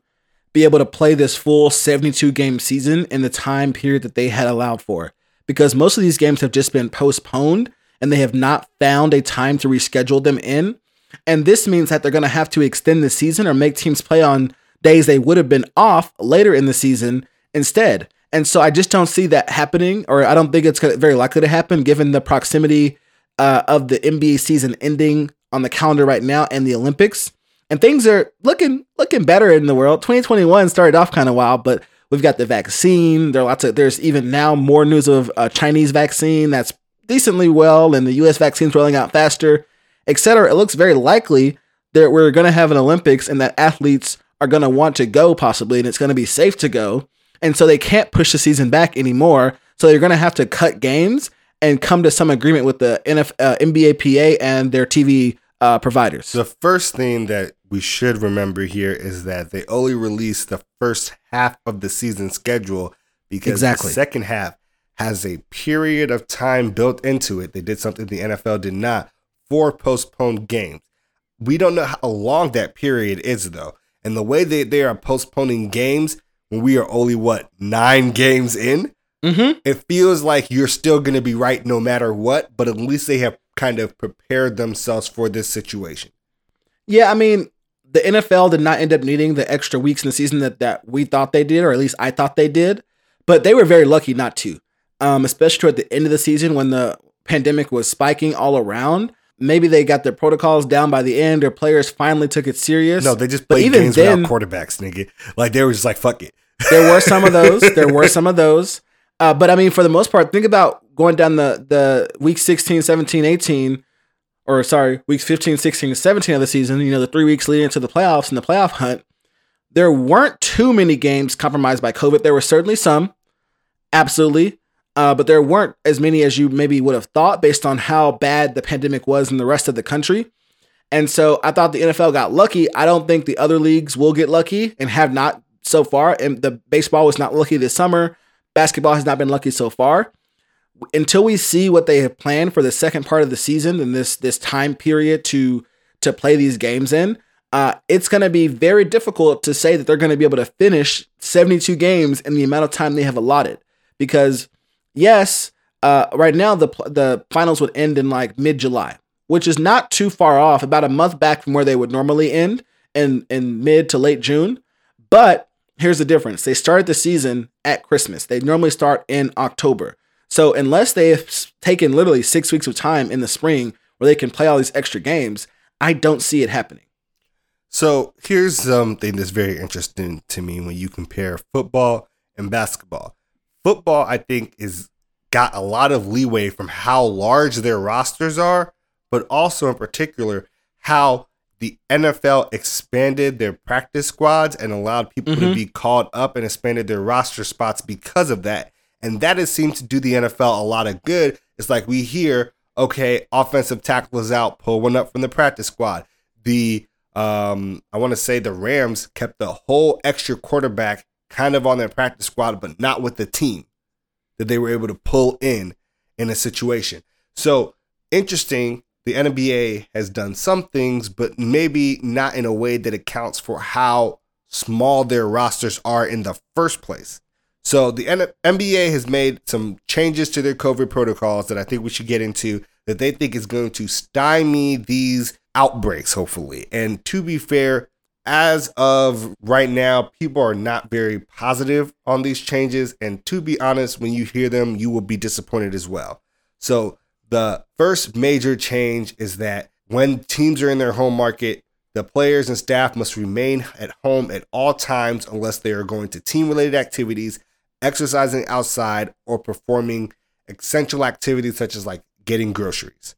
be able to play this full 72 game season in the time period that they had allowed for because most of these games have just been postponed and they have not found a time to reschedule them in. And this means that they're going to have to extend the season or make teams play on days they would have been off later in the season instead. And so I just don't see that happening, or I don't think it's very likely to happen given the proximity uh, of the NBA season ending on the calendar right now and the Olympics. And things are looking looking better in the world. 2021 started off kind of wild, but we've got the vaccine. There are lots of there's even now more news of a Chinese vaccine that's decently well, and the U.S. vaccine's rolling out faster, etc. It looks very likely that we're going to have an Olympics and that athletes are going to want to go possibly, and it's going to be safe to go. And so they can't push the season back anymore. So they're going to have to cut games and come to some agreement with the NF, uh, NBAPA and their TV uh, providers. The first thing that we should remember here is that they only released the first half of the season schedule because Exactly. the second half has a period of time built into it. They did something the NFL did not for postponed games. We don't know how long that period is though. And the way that they are postponing games when we are only what nine games in, mm-hmm. it feels like you're still going to be right no matter what, but at least they have kind of prepared themselves for this situation. Yeah, I mean, the NFL did not end up needing the extra weeks in the season that, that we thought they did, or at least I thought they did. But they were very lucky not to, um, especially toward the end of the season when the pandemic was spiking all around. Maybe they got their protocols down by the end, or players finally took it serious. No, they just played games then- without quarterbacks, nigga. Like they were just like, fuck it. there were some of those. There were some of those. Uh, but I mean, for the most part, think about going down the, the week 16, 17, 18, or sorry, weeks 15, 16, and 17 of the season, you know, the three weeks leading into the playoffs and the playoff hunt. There weren't too many games compromised by COVID. There were certainly some, absolutely. Uh, but there weren't as many as you maybe would have thought based on how bad the pandemic was in the rest of the country. And so I thought the NFL got lucky. I don't think the other leagues will get lucky and have not so far. And the baseball was not lucky this summer. Basketball has not been lucky so far. Until we see what they have planned for the second part of the season and this this time period to to play these games in, uh, it's going to be very difficult to say that they're going to be able to finish 72 games in the amount of time they have allotted. Because yes, uh, right now the the finals would end in like mid July, which is not too far off, about a month back from where they would normally end in in mid to late June. But here's the difference: they started the season at Christmas. They normally start in October. So unless they have taken literally six weeks of time in the spring where they can play all these extra games, I don't see it happening. So here's something that's very interesting to me when you compare football and basketball. Football, I think, is got a lot of leeway from how large their rosters are, but also in particular how the NFL expanded their practice squads and allowed people to Mhm. be called up and expanded their roster spots because of that. And that has seemed to do the NFL a lot of good. It's like we hear, okay, offensive tackle is out, pull one up from the practice squad. The um, I want to say the Rams kept the whole extra quarterback kind of on their practice squad, but not with the team that they were able to pull in in a situation. So interesting. The NBA has done some things, but maybe not in a way that accounts for how small their rosters are in the first place. So the NBA has made some changes to their COVID protocols that I think we should get into that they think is going to stymie these outbreaks, hopefully. And to be fair, as of right now, people are not very positive on these changes. And to be honest, when you hear them, you will be disappointed as well. So the first major change is that when teams are in their home market, the players and staff must remain at home at all times unless they are going to team related activities, exercising outside, or performing essential activities such as like getting groceries.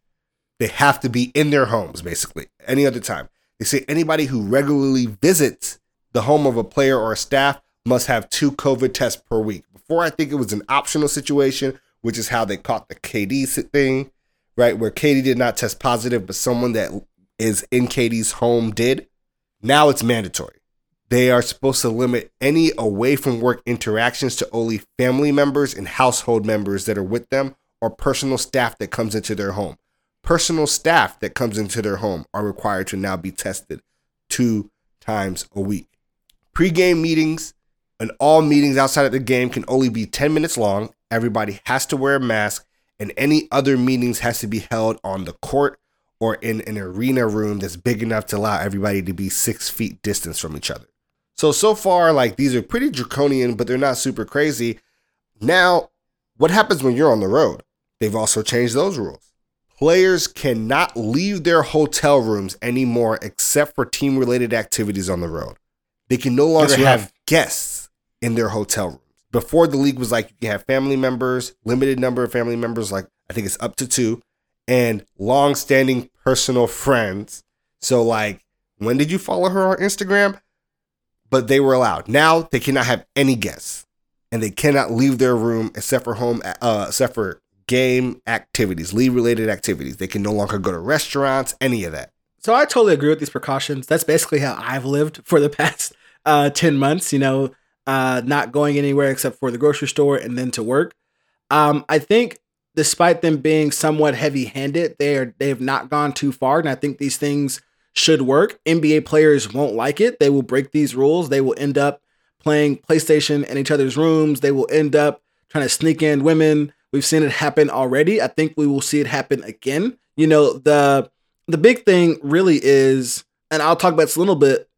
They have to be in their homes basically. Any other time. They say anybody who regularly visits the home of a player or a staff must have two COVID tests per week. Before, I think it was an optional situation, which is how they caught the KD thing, right? Where KD did not test positive, but someone that is in KD's home did. Now it's mandatory. They are supposed to limit any away from work interactions to only family members and household members that are with them or personal staff that comes into their home. Personal staff that comes into their home are required to now be tested two times a week. Pre-game meetings and all meetings outside of the game can only be 10 minutes long. Everybody has to wear a mask and any other meetings has to be held on the court or in an arena room that's big enough to allow everybody to be six feet distance from each other. So, so far, like these are pretty draconian, but they're not super crazy. Now, what happens when you're on the road? They've also changed those rules. Players cannot leave their hotel rooms anymore except for team related activities on the road. They can no longer rough. have guests in their hotel rooms. Before the league was like you can have family members, limited number of family members, like I think it's up to two, and long standing personal friends. So, like, when did you follow her on Instagram? But they were allowed. Now they cannot have any guests and they cannot leave their room except for home, uh, except for game activities, league related activities. They can no longer go to restaurants, any of that. So I totally agree with these precautions. That's basically how I've lived for the past uh, 10 months, you know, uh, not going anywhere except for the grocery store and then to work. Um, I think despite them being somewhat heavy handed, they are they have not gone too far. And I think these things should work. NBA players won't like it. They will break these rules. They will end up playing PlayStation in each other's rooms. They will end up trying to sneak in women. We've seen it happen already. I think we will see it happen again. You know, the the big thing really is, and I'll talk about this a little bit.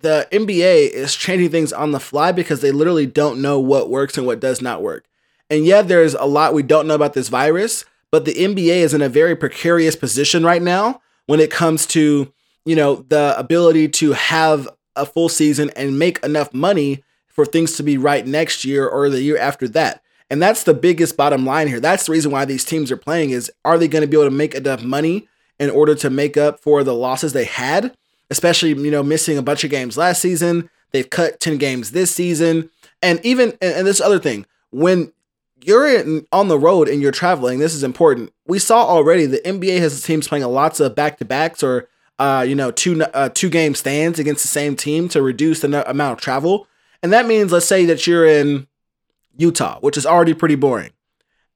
The NBA is changing things on the fly because they literally don't know what works and what does not work. And yeah, there's a lot we don't know about this virus, but the NBA is in a very precarious position right now when it comes to, you know, the ability to have a full season and make enough money for things to be right next year or the year after that. And that's the biggest bottom line here. That's the reason why these teams are playing is are they going to be able to make enough money in order to make up for the losses they had, especially, you know, missing a bunch of games last season. They've cut 10 games this season. And even and, this other thing, when you're in, on the road and you're traveling, this is important. We saw already the NBA has teams playing lots of back to backs or uh, you know two uh, two game stands against the same team to reduce the amount of travel, and that means let's say that you're in Utah, which is already pretty boring,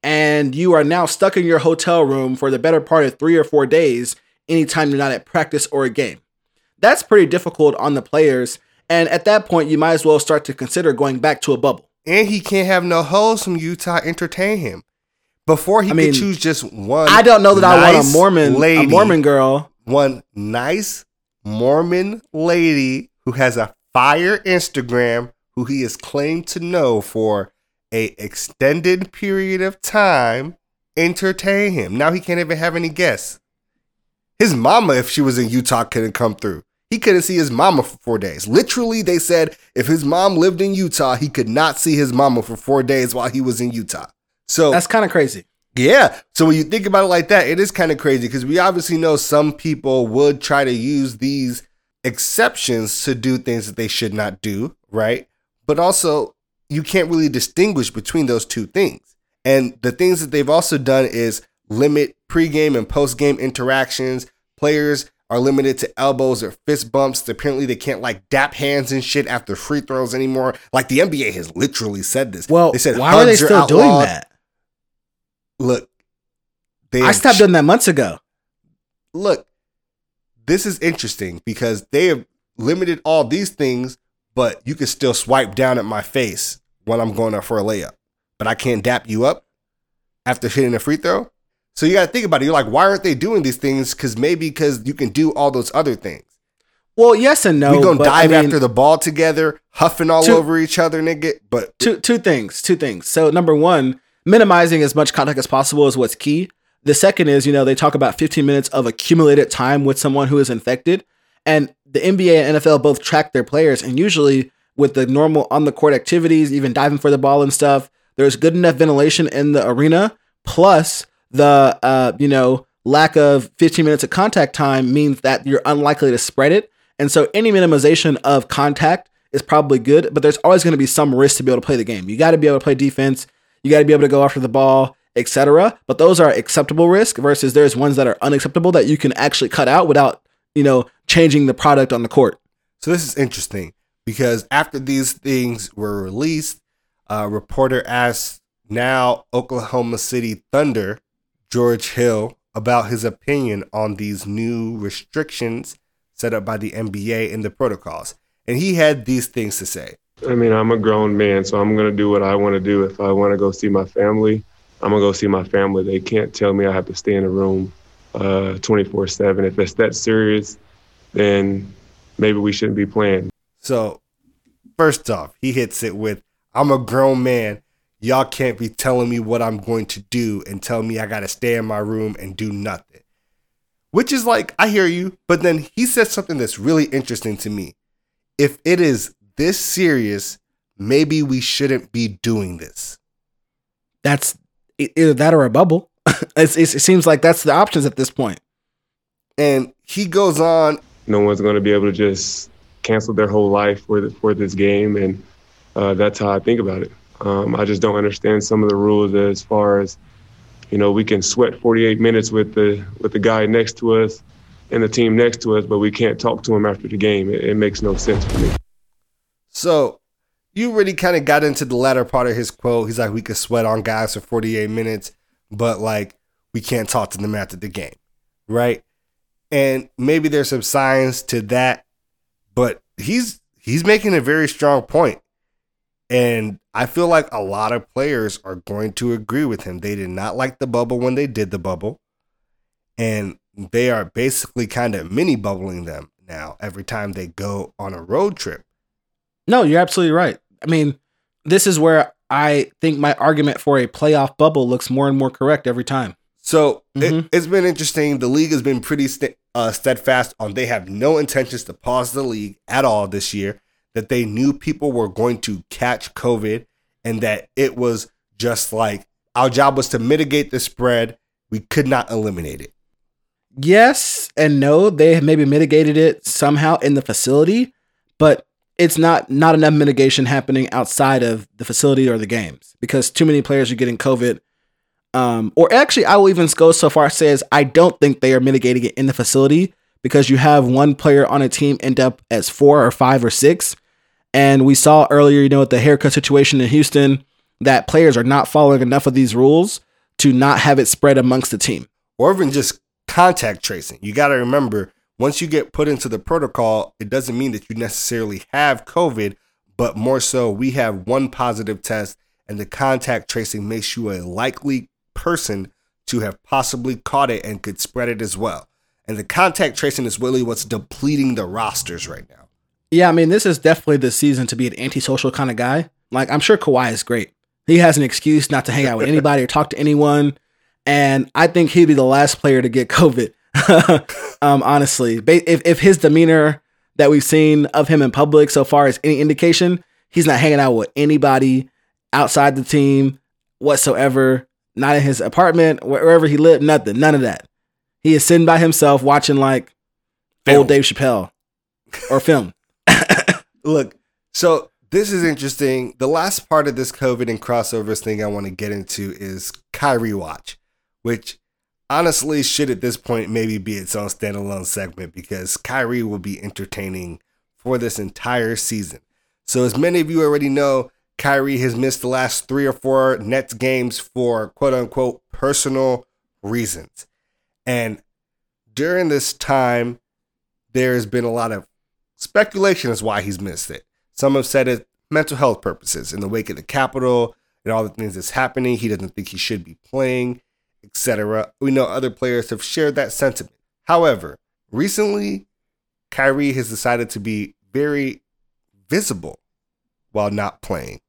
and you are now stuck in your hotel room for the better part of three or four days. Anytime you're not at practice or a game, that's pretty difficult on the players. And at that point, you might as well start to consider going back to a bubble. And he can't have no hoes from Utah entertain him. Before he I mean, could choose just one. I don't know that I want a nice Mormon, a lady, Mormon girl. One nice Mormon lady who has a fire Instagram who he is claimed to know for a extended period of time entertain him. Now he can't even have any guests. His mama, if she was in Utah, couldn't come through. He couldn't see his mama for four days. Literally, they said if his mom lived in Utah, he could not see his mama for four days while he was in Utah. So That's kind of crazy. yeah. So when you think about it like that, it is kind of crazy because we obviously know some people would try to use these exceptions to do things that they should not do, right? But also, you can't really distinguish between those two things. And the things that they've also done is limit pregame and postgame interactions. Players are limited to elbows or fist bumps. Apparently, they can't like dap hands and shit after free throws anymore. Like the NBA has literally said this. Well, they said why are they still doing that? Look, they I stopped doing that months ago. look, this is interesting because they have limited all these things, but you can still swipe down at my face when I'm going up for a layup. But I can't dap you up after hitting a free throw. So you got to think about it. You're like, why aren't they doing these things? Because maybe because you can do all those other things. Well, yes and no. we gonna but, I dive mean, after the ball together, huffing all Two- over each other, nigga. But two two things two things so number one minimizing as much contact as possible is what's key the second is you know they talk about 15 minutes of accumulated time with someone who is infected and the nba and nfl both track their players and usually with the normal on the court activities even diving for the ball and stuff there's good enough ventilation in the arena plus the uh, you know lack of 15 minutes of contact time means that you're unlikely to spread it and so any minimization of contact is probably good, but there's always going to be some risk to be able to play the game. You got to be able to play defense, you got to be able to go after the ball, etc. But those are acceptable risk versus there's ones that are unacceptable that you can actually cut out without, you know, changing the product on the court. So this is interesting because after these things were released, a reporter asked now Oklahoma City Thunder George Hill about his opinion on these new restrictions set up by the NBA and the protocols. And he had these things to say. I mean, I'm a grown man, so I'm going to do what I want to do. If I want to go see my family, I'm going to go see my family. They can't tell me I have to stay in a room uh, 24 7. If it's that serious, then maybe we shouldn't be playing. So, first off, he hits it with I'm a grown man. Y'all can't be telling me what I'm going to do and tell me I got to stay in my room and do nothing. Which is like, I hear you, but then he says something that's really interesting to me. If it is this serious, maybe we shouldn't be doing this. That's either that or a bubble. it's, it's, it seems like that's the options at this point. And he goes on, No one's going to be able to just cancel their whole life for, the, for this game. And uh, that's how I think about it. Um, I just don't understand some of the rules as far as, you know, we can sweat 48 minutes with the with the guy next to us and the team next to us, but we can't talk to him after the game. It, it makes no sense for me. So you really kind of got into the latter part of his quote. He's like, we could sweat on guys for 48 minutes, but like we can't talk to them after the game. Right. And maybe there's some science to that, but he's he's making a very strong point. And I feel like a lot of players are going to agree with him. They did not like the bubble when they did the bubble. And they are basically kind of mini bubbling them now every time they go on a road trip. No, you're absolutely right. I mean, this is where I think my argument for a playoff bubble looks more and more correct every time. So Mhm. it, it's been interesting. The league has been pretty st- uh, steadfast on they have no intentions to pause the league at all this year. That they knew people were going to catch COVID, and that it was just like our job was to mitigate the spread. We could not eliminate it. Yes and no, they maybe mitigated it somehow in the facility, but it's not not enough mitigation happening outside of the facility or the games because too many players are getting COVID. Um, or actually, I will even go so far as says I don't think they are mitigating it in the facility because you have one player on a team end up as four or five or six, and we saw earlier, you know, with the haircut situation in Houston, that players are not following enough of these rules to not have it spread amongst the team. or even just contact tracing. You got to remember once you get put into the protocol, it doesn't mean that you necessarily have COVID, but more so, we have one positive test, and the contact tracing makes you a likely person to have possibly caught it and could spread it as well. And the contact tracing is really what's depleting the rosters right now. Yeah, I mean, this is definitely the season to be an antisocial kind of guy. Like, I'm sure Kawhi is great. He has an excuse not to hang out with anybody or talk to anyone. And I think he'd be the last player to get COVID. um, honestly, if if his demeanor that we've seen of him in public so far is any indication, he's not hanging out with anybody outside the team whatsoever. Not in his apartment, wherever he lived, nothing, none of that. He is sitting by himself watching like Film. old Dave Chappelle or film. Look, so this is interesting. The last part of this COVID and crossovers thing I want to get into is Kyrie Watch, which honestly should at this point maybe be its own standalone segment because Kyrie will be entertaining for this entire season. So, as many of you already know, Kyrie has missed the last three or four Nets games for quote unquote personal reasons. And during this time, there's been a lot of speculation as why he's missed it. Some have said it mental health purposes in the wake of the Capitol and all the things that's happening. He doesn't think he should be playing, etc. We know other players have shared that sentiment. However, recently, Kyrie has decided to be very visible while not playing.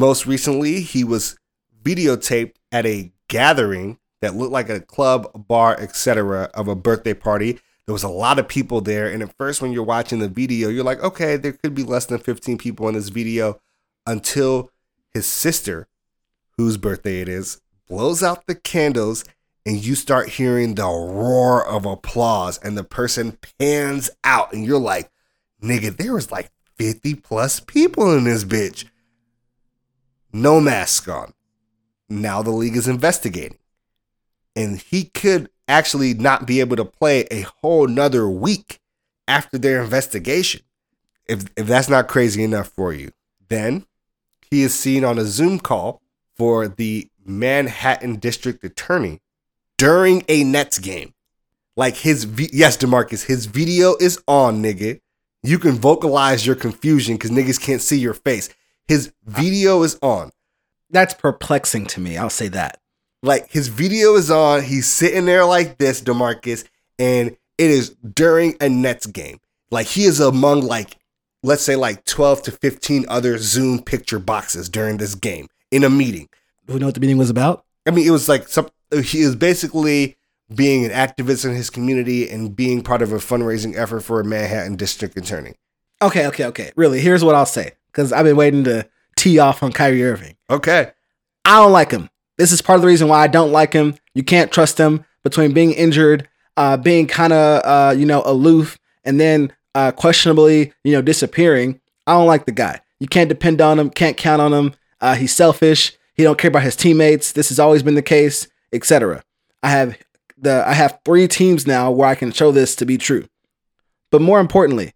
Most recently, he was videotaped at a gathering that looked like a club, bar, etc. of a birthday party. There was a lot of people there, and at first, when you're watching the video, you're like, okay, there could be less than 15 people in this video until his sister, whose birthday it is, blows out the candles and you start hearing the roar of applause and the person pans out and you're like, nigga, there was like 50 plus people in this bitch. No mask on. Now the league is investigating. And he could actually not be able to play a whole nother week after their investigation. If, if that's not crazy enough for you, then he is seen on a Zoom call for the Manhattan District Attorney during a Nets game. Like his, yes, DeMarcus, his video is on, nigga. You can vocalize your confusion because niggas can't see your face. His video is on. That's perplexing to me. I'll say that. Like his video is on. He's sitting there like this, DeMarcus, and it is during a Nets game. Like he is among like, let's say like 12 to 15 other Zoom picture boxes during this game in a meeting. Do we know what the meeting was about? I mean, it was like some. He is basically being an activist in his community and being part of a fundraising effort for a Manhattan district attorney. Okay, okay, okay. Really, here's what I'll say because I've been waiting to tee off on Kyrie Irving. Okay. I don't like him. This is part of the reason why I don't like him. You can't trust him between being injured, uh, being kind of uh, you know aloof, and then uh, questionably you know disappearing. I don't like the guy. You can't depend on him. Can't count on him. Uh, he's selfish. He don't care about his teammates. This has always been the case, etc. I have the I have three teams now where I can show this to be true. But more importantly,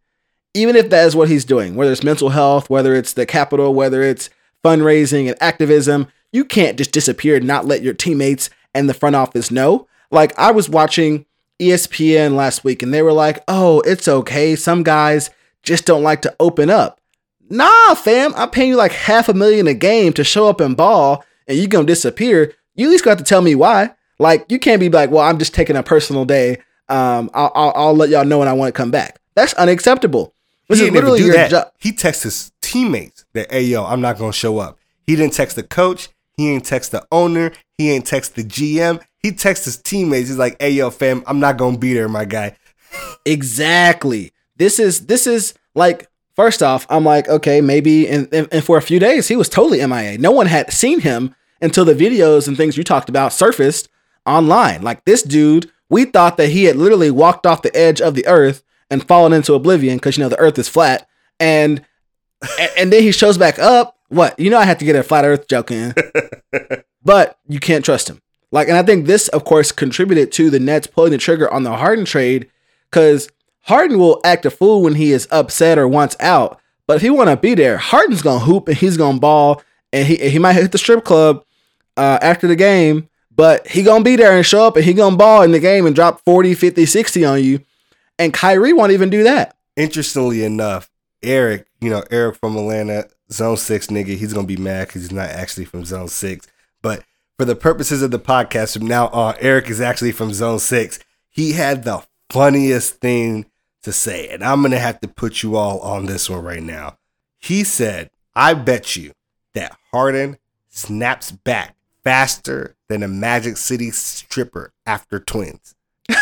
even if that is what he's doing, whether it's mental health, whether it's the Capitol, whether it's fundraising and activism, you can't just disappear and not let your teammates and the front office know. Like I was watching ESPN last week and they were like, "Oh, it's okay. Some guys just don't like to open up." Nah, fam, I'm paying you like half a million a game to show up and ball and you're gonna disappear. You at least got to tell me why. Like you can't be like, "Well, I'm just taking a personal day. Um, I'll, I'll, I'll let y'all know when I want to come back." That's unacceptable. This he is literally do your that. job. He texts his teammates that, "Hey, yo, I'm not gonna show up." He didn't text the coach. He ain't text the owner. He ain't text the GM. He texts his teammates. He's like, "Hey, yo, fam, I'm not gonna be there, my guy." Exactly. This is this is like first off, I'm like, okay, maybe and, and for a few days he was totally MIA. No one had seen him until the videos and things you talked about surfaced online. Like this dude, we thought that he had literally walked off the edge of the earth and fallen into oblivion because you know the earth is flat. And and, then he shows back up. What? You know I had to get a flat earth joke in. but you can't trust him. Like, and I think this, of course, contributed to the Nets pulling the trigger on the Harden trade because Harden will act a fool when he is upset or wants out. But if he want to be there, Harden's gonna hoop and he's gonna ball, and he he might hit the strip club uh, after the game, but he gonna be there and show up and he gonna ball in the game and drop 40, 50, 60 on you. And Kyrie won't even do that. Interestingly enough, Eric, you know, Eric from Atlanta, Zone Six nigga, he's gonna be mad because he's not actually from Zone Six. But for the purposes of the podcast from now on, Eric is actually from Zone Six. He had the funniest thing to say, and I'm gonna have to put you all on this one right now. He said, "I bet you that Harden snaps back faster than a Magic City stripper after twins."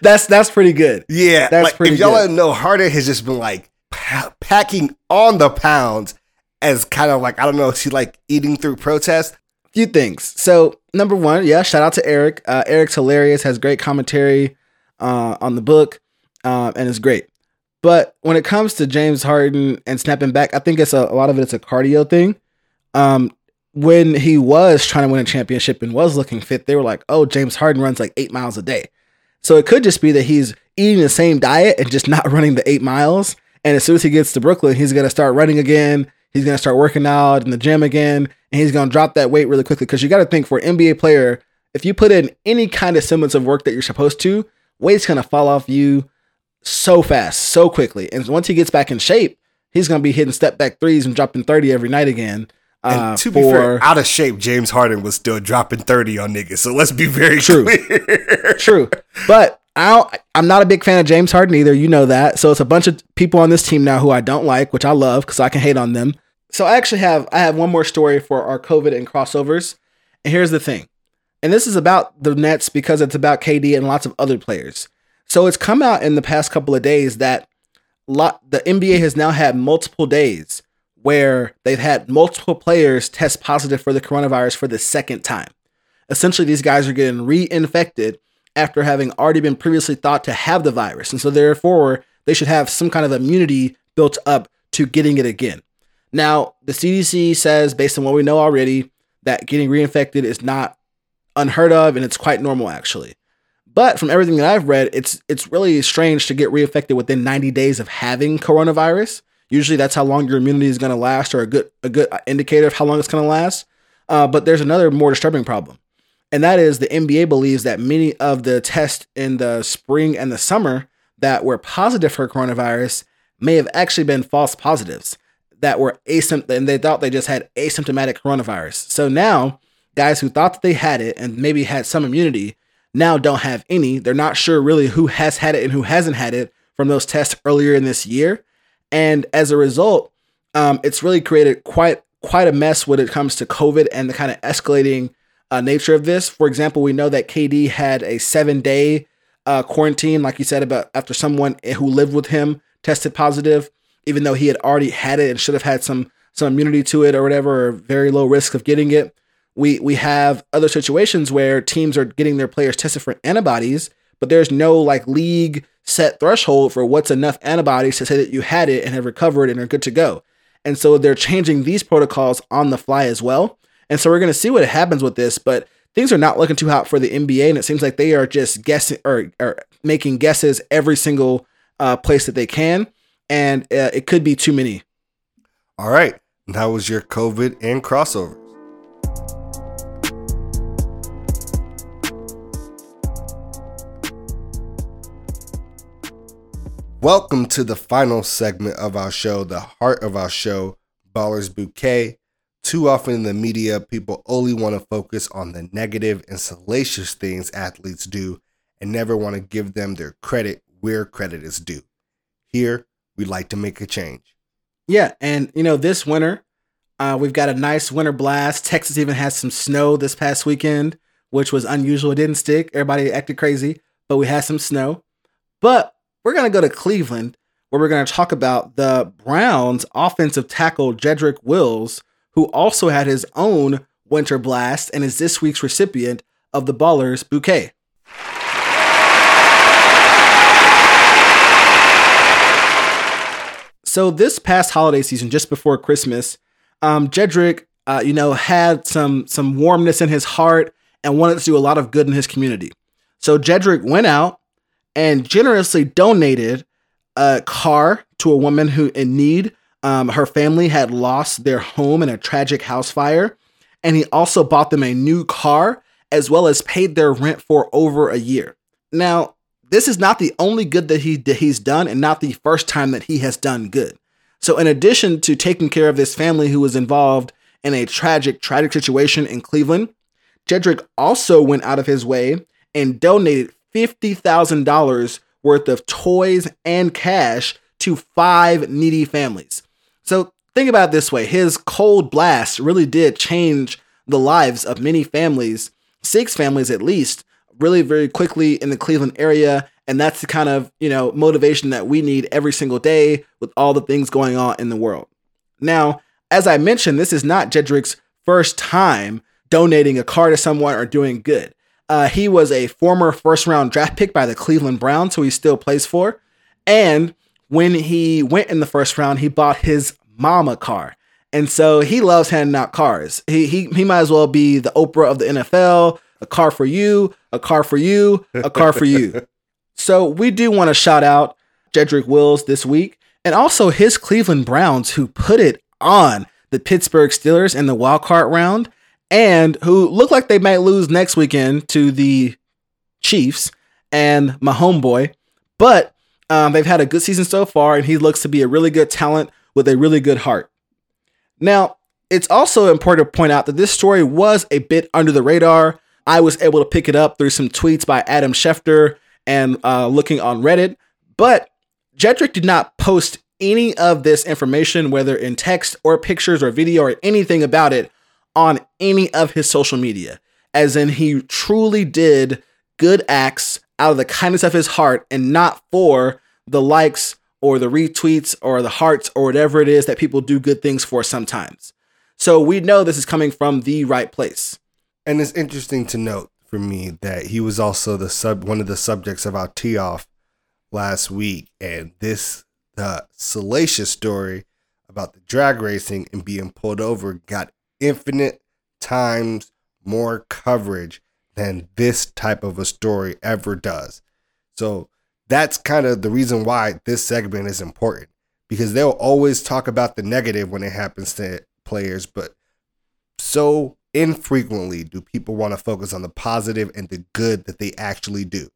that's that's pretty good. Yeah, That's like, pretty if y'all good. know, Harden has just been like pa- packing on the pounds as kind of like I don't know, is he like eating through protest? A few things. So number one, yeah, shout out to Eric. Uh, Eric's hilarious, has great commentary uh, on the book, um, and is great. But when it comes to James Harden and snapping back, I think it's a, a lot of it. It's a cardio thing. Um, when he was trying to win a championship and was looking fit, they were like, "Oh, James Harden runs like eight miles a day." So it could just be that he's eating the same diet and just not running the eight miles. And as soon as he gets to Brooklyn, he's gonna start running again. He's gonna start working out in the gym again, and he's gonna drop that weight really quickly. Because you got to think for an NBA player, if you put in any kind of semblance of work that you're supposed to, weight's gonna fall off you so fast, so quickly. And once he gets back in shape, he's gonna be hitting step back threes and dropping thirty every night again. And Uh, to be fair, out of shape, James Harden was still dropping 30 on niggas. So let's be very True. clear. True, but I don't, I'm not a big fan of James Harden either. You know that. So it's a bunch of people on this team now who I don't like, which I love because I can hate on them. So I actually have I have one more story for our COVID and crossovers. And here's the thing, and this is about the Nets because it's about KD and lots of other players. So it's come out in the past couple of days that lot the NBA has now had multiple days where they've had multiple players test positive for the coronavirus for the second time. Essentially, these guys are getting reinfected after having already been previously thought to have the virus. And so, therefore, they should have some kind of immunity built up to getting it again. Now, the CDC says, based on what we know already, that getting reinfected is not unheard of and it's quite normal, actually. But from everything that I've read, it's it's really strange to get reinfected within 90 days of having coronavirus. Usually, that's how long your immunity is going to last, or a good a good indicator of how long it's going to last. Uh, but there's another more disturbing problem, and that is the NBA believes that many of the tests in the spring and the summer that were positive for coronavirus may have actually been false positives that were asymptomatic, and they thought they just had asymptomatic coronavirus. So now, guys who thought that they had it and maybe had some immunity now don't have any. They're not sure really who has had it and who hasn't had it from those tests earlier in this year. And as a result, um, it's really created quite quite a mess when it comes to COVID and the kind of escalating uh, nature of this. For example, we know that KD had a seven day uh, quarantine, like you said, about after someone who lived with him tested positive, even though he had already had it and should have had some some immunity to it or whatever, or very low risk of getting it. We we have other situations where teams are getting their players tested for antibodies, but there's no like league set threshold for what's enough antibodies to say that you had it and have recovered and are good to go. And so they're changing these protocols on the fly as well. And so we're going to see what happens with this, but things are not looking too hot for the NBA. And it seems like they are just guessing or, or making guesses every single uh, place that they can. And uh, it could be too many. All right. That was your COVID and crossovers. Welcome to the final segment of our show, the heart of our show, Ballers Bouquet. Too often in the media, people only want to focus on the negative and salacious things athletes do and never want to give them their credit where credit is due. Here, we like to make a change. Yeah, and you know, this winter, uh, we've got a nice winter blast. Texas even had some snow this past weekend, which was unusual. It didn't stick. Everybody acted crazy, but we had some snow. But we're gonna go to Cleveland, where we're gonna talk about the Browns' offensive tackle Jedrick Wills, who also had his own winter blast and is this week's recipient of the Ballers Bouquet. So this past holiday season, just before Christmas, um, Jedrick, uh, you know, had some some warmness in his heart and wanted to do a lot of good in his community. So Jedrick went out and generously donated a car to a woman who in need. Um, her family had lost their home in a tragic house fire, and he also bought them a new car as well as paid their rent for over a year. Now, this is not the only good that he that he's done, and not the first time that he has done good. So, in addition to taking care of this family who was involved in a tragic, tragic situation in Cleveland, Jedrick also went out of his way and donated fifty thousand dollars worth of toys and cash to five needy families. So, think about this way: his cold blast really did change the lives of many families, six families at least, really very quickly in the Cleveland area And that's the kind of, you know, motivation that we need every single day with all the things going on in the world. Now, as I mentioned, this is not Jedrick's first time donating a car to someone or doing good. Uh, he was a former first round draft pick by the Cleveland Browns, who he still plays for. And when he went in the first round, he bought his mama car. And so he loves handing out cars. He, he, he might as well be the Oprah of the NFL a car for you, a car for you, a car for you. So we do want to shout out Jedrick Wills this week and also his Cleveland Browns who put it on the Pittsburgh Steelers in the wild card round and who look like they might lose next weekend to the Chiefs and my homeboy. But um, they've had a good season so far, and he looks to be a really good talent with a really good heart. Now, it's also important to point out that this story was a bit under the radar. I was able to pick it up through some tweets by Adam Schefter and uh, looking on Reddit, but Jedrick did not post any of this information, whether in text or pictures or video or anything about it, on any of his social media. As in, he truly did good acts out of the kindness of his heart and not for the likes or the retweets or the hearts or whatever it is that people do good things for sometimes. So we know this is coming from the right place. And it's interesting to note for me that he was also the sub one of the subjects of our tee off last week, and this the salacious story about the drag racing and being pulled over got infinite times more coverage than this type of a story ever does. So that's kind of the reason why this segment is important because they'll always talk about the negative when it happens to players, but so infrequently do people want to focus on the positive and the good that they actually do.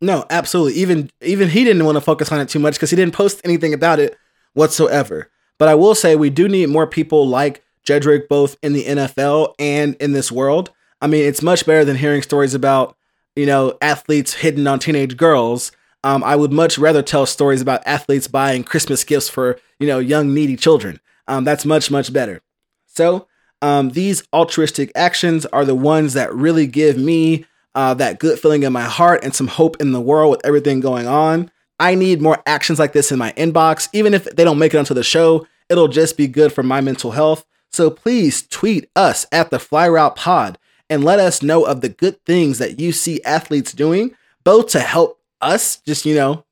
No, absolutely. Even even he didn't want to focus on it too much because he didn't post anything about it whatsoever. But I will say we do need more people like Jedrick both in the NFL and in this world. I mean, it's much better than hearing stories about, you know, athletes hidden on teenage girls. Um, I would much rather tell stories about athletes buying Christmas gifts for, you know, young needy children. Um, that's much, much better. So um, these altruistic actions are the ones that really give me uh, that good feeling in my heart and some hope in the world with everything going on. I need more actions like this in my inbox. Even if they don't make it onto the show, it'll just be good for my mental health. So please tweet us at the Fly Route Pod and let us know of the good things that you see athletes doing, both to help us just, you know,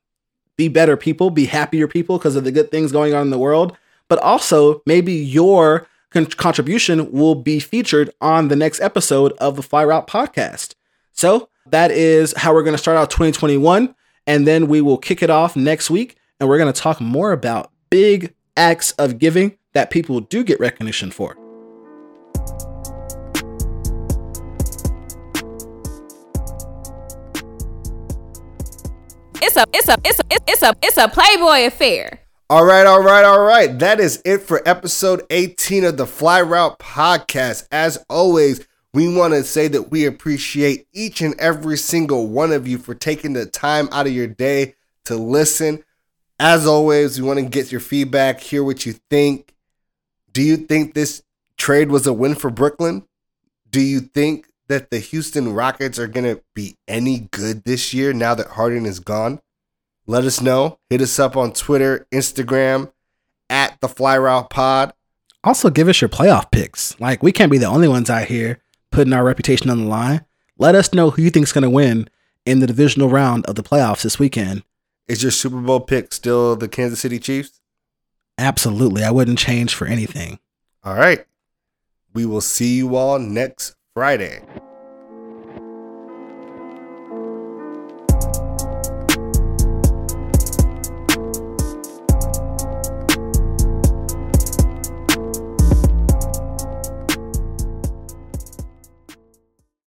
be better people, be happier people because of the good things going on in the world, but also maybe your con- contribution will be featured on the next episode of the Fly Route podcast. So that is how we're going to start out 2021. And then we will kick it off next week. And we're going to talk more about big acts of giving that people do get recognition for. It's a it's a it's a it's a it's a Playboy affair. All right, all right, all right. That is it for episode 18 of the Fly Route podcast. As always, we want to say that we appreciate each and every single one of you for taking the time out of your day to listen. As always, we want to get your feedback, hear what you think. Do you think this trade was a win for Brooklyn? Do you think that the Houston Rockets are going to be any good this year now that Harden is gone? Let us know. Hit us up on Twitter, Instagram, at the Fly Route Pod. Also, give us your playoff picks. Like, we can't be the only ones out here putting our reputation on the line. Let us know who you think's going to win in the divisional round of the playoffs this weekend. Is your Super Bowl pick still the Kansas City Chiefs? Absolutely. I wouldn't change for anything. All right. We will see you all next Friday.